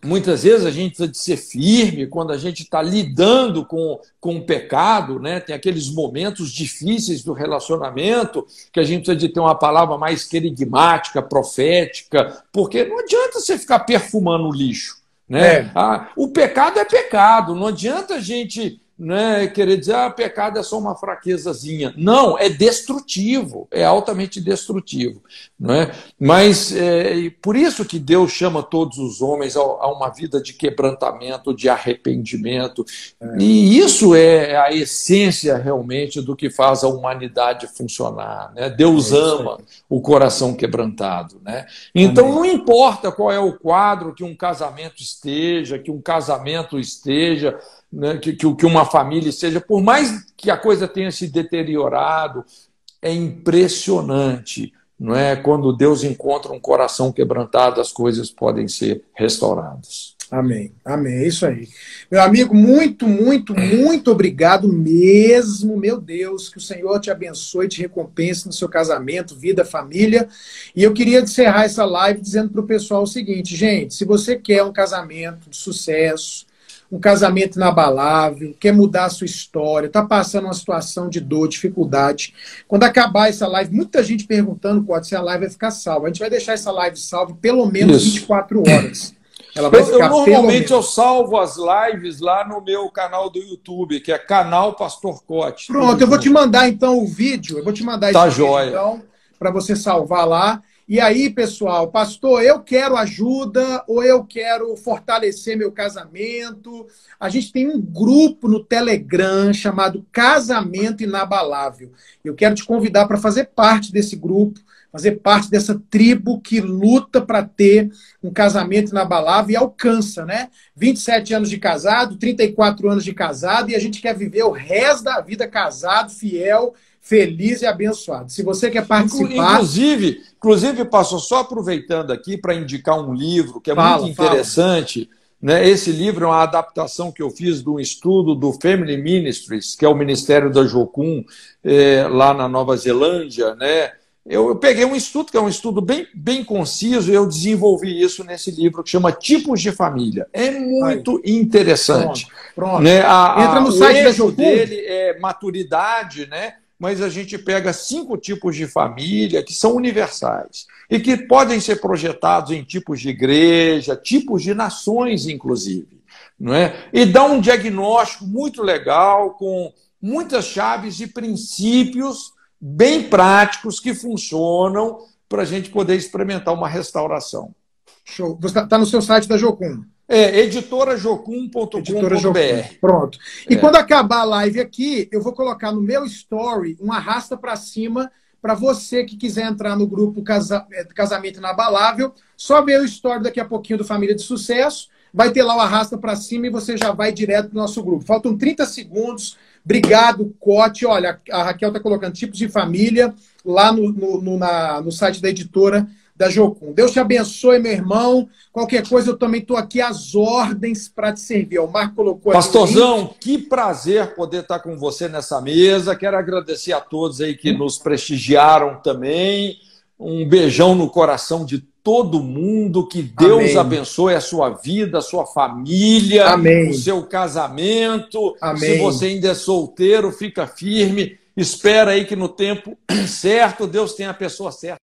muitas vezes a gente precisa de ser firme quando a gente está lidando com, com o pecado, né? tem aqueles momentos difíceis do relacionamento que a gente precisa de ter uma palavra mais querigmática, profética, porque não adianta você ficar perfumando o lixo. Né? É. Ah, o pecado é pecado, não adianta a gente né, querer dizer ah, pecado é só uma fraquezazinha. Não, é destrutivo, é altamente destrutivo. Não é? Mas é, por isso que Deus chama todos os homens a, a uma vida de quebrantamento, de arrependimento. É. E isso é a essência realmente do que faz a humanidade funcionar. Né? Deus é ama o coração quebrantado. Né? Então Amém. não importa qual é o quadro que um casamento esteja, que um casamento esteja né, que, que uma família seja, por mais que a coisa tenha se deteriorado, é impressionante. Não é? Quando Deus encontra um coração quebrantado, as coisas podem ser restauradas. Amém. Amém. É isso aí. Meu amigo, muito, muito, muito obrigado mesmo. Meu Deus, que o Senhor te abençoe, te recompense no seu casamento, vida, família. E eu queria encerrar essa live dizendo para o pessoal o seguinte, gente: se você quer um casamento de sucesso, um casamento inabalável, quer mudar a sua história, está passando uma situação de dor, dificuldade. Quando acabar essa live, muita gente perguntando pode se a live vai ficar salva. A gente vai deixar essa live salva pelo menos Isso. 24 horas. Ela vai eu, ficar eu, normalmente eu salvo as lives lá no meu canal do YouTube, que é canal Pastor Cote. Pronto, eu vou te mandar então o vídeo, eu vou te mandar tá esse joia. vídeo então, para você salvar lá. E aí, pessoal, pastor, eu quero ajuda ou eu quero fortalecer meu casamento. A gente tem um grupo no Telegram chamado Casamento Inabalável. Eu quero te convidar para fazer parte desse grupo, fazer parte dessa tribo que luta para ter um casamento inabalável e alcança, né? 27 anos de casado, 34 anos de casado e a gente quer viver o resto da vida casado, fiel feliz e abençoado. Se você quer participar. Inclusive, inclusive passou só aproveitando aqui para indicar um livro que é fala, muito interessante. Né? Esse livro é uma adaptação que eu fiz de um estudo do Family Ministries, que é o Ministério da Jocum, é, lá na Nova Zelândia. Né? Eu, eu, peguei um estudo, que é um estudo bem, bem conciso, e eu desenvolvi isso nesse livro que chama Tipos de Família. É muito Aí. interessante. Pronto, pronto. Né? A, Entra no site da Jocum. dele é maturidade, né? mas a gente pega cinco tipos de família que são universais e que podem ser projetados em tipos de igreja, tipos de nações, inclusive. Não é? E dá um diagnóstico muito legal, com muitas chaves e princípios bem práticos que funcionam para a gente poder experimentar uma restauração. Show. Você está tá no seu site da Jocum. É, editorajocum.com.br. Editora Pronto. E é. quando acabar a live aqui, eu vou colocar no meu story um arrasta para cima para você que quiser entrar no grupo Casa... É, Casamento Inabalável. Só ver o story daqui a pouquinho do Família de Sucesso. Vai ter lá o arrasta para cima e você já vai direto para o nosso grupo. Faltam 30 segundos. Obrigado, Cote. Olha, a Raquel está colocando tipos de família lá no, no, no, na, no site da editora da Jocum. Deus te abençoe, meu irmão. Qualquer coisa, eu também estou aqui às ordens para te servir. O Marco colocou Pastorzão, que prazer poder estar com você nessa mesa. Quero agradecer a todos aí que nos prestigiaram também. Um beijão no coração de todo mundo. Que Deus Amém. abençoe a sua vida, a sua família, Amém. o seu casamento. Amém. Se você ainda é solteiro, fica firme. Espera aí que no tempo certo Deus tem a pessoa certa.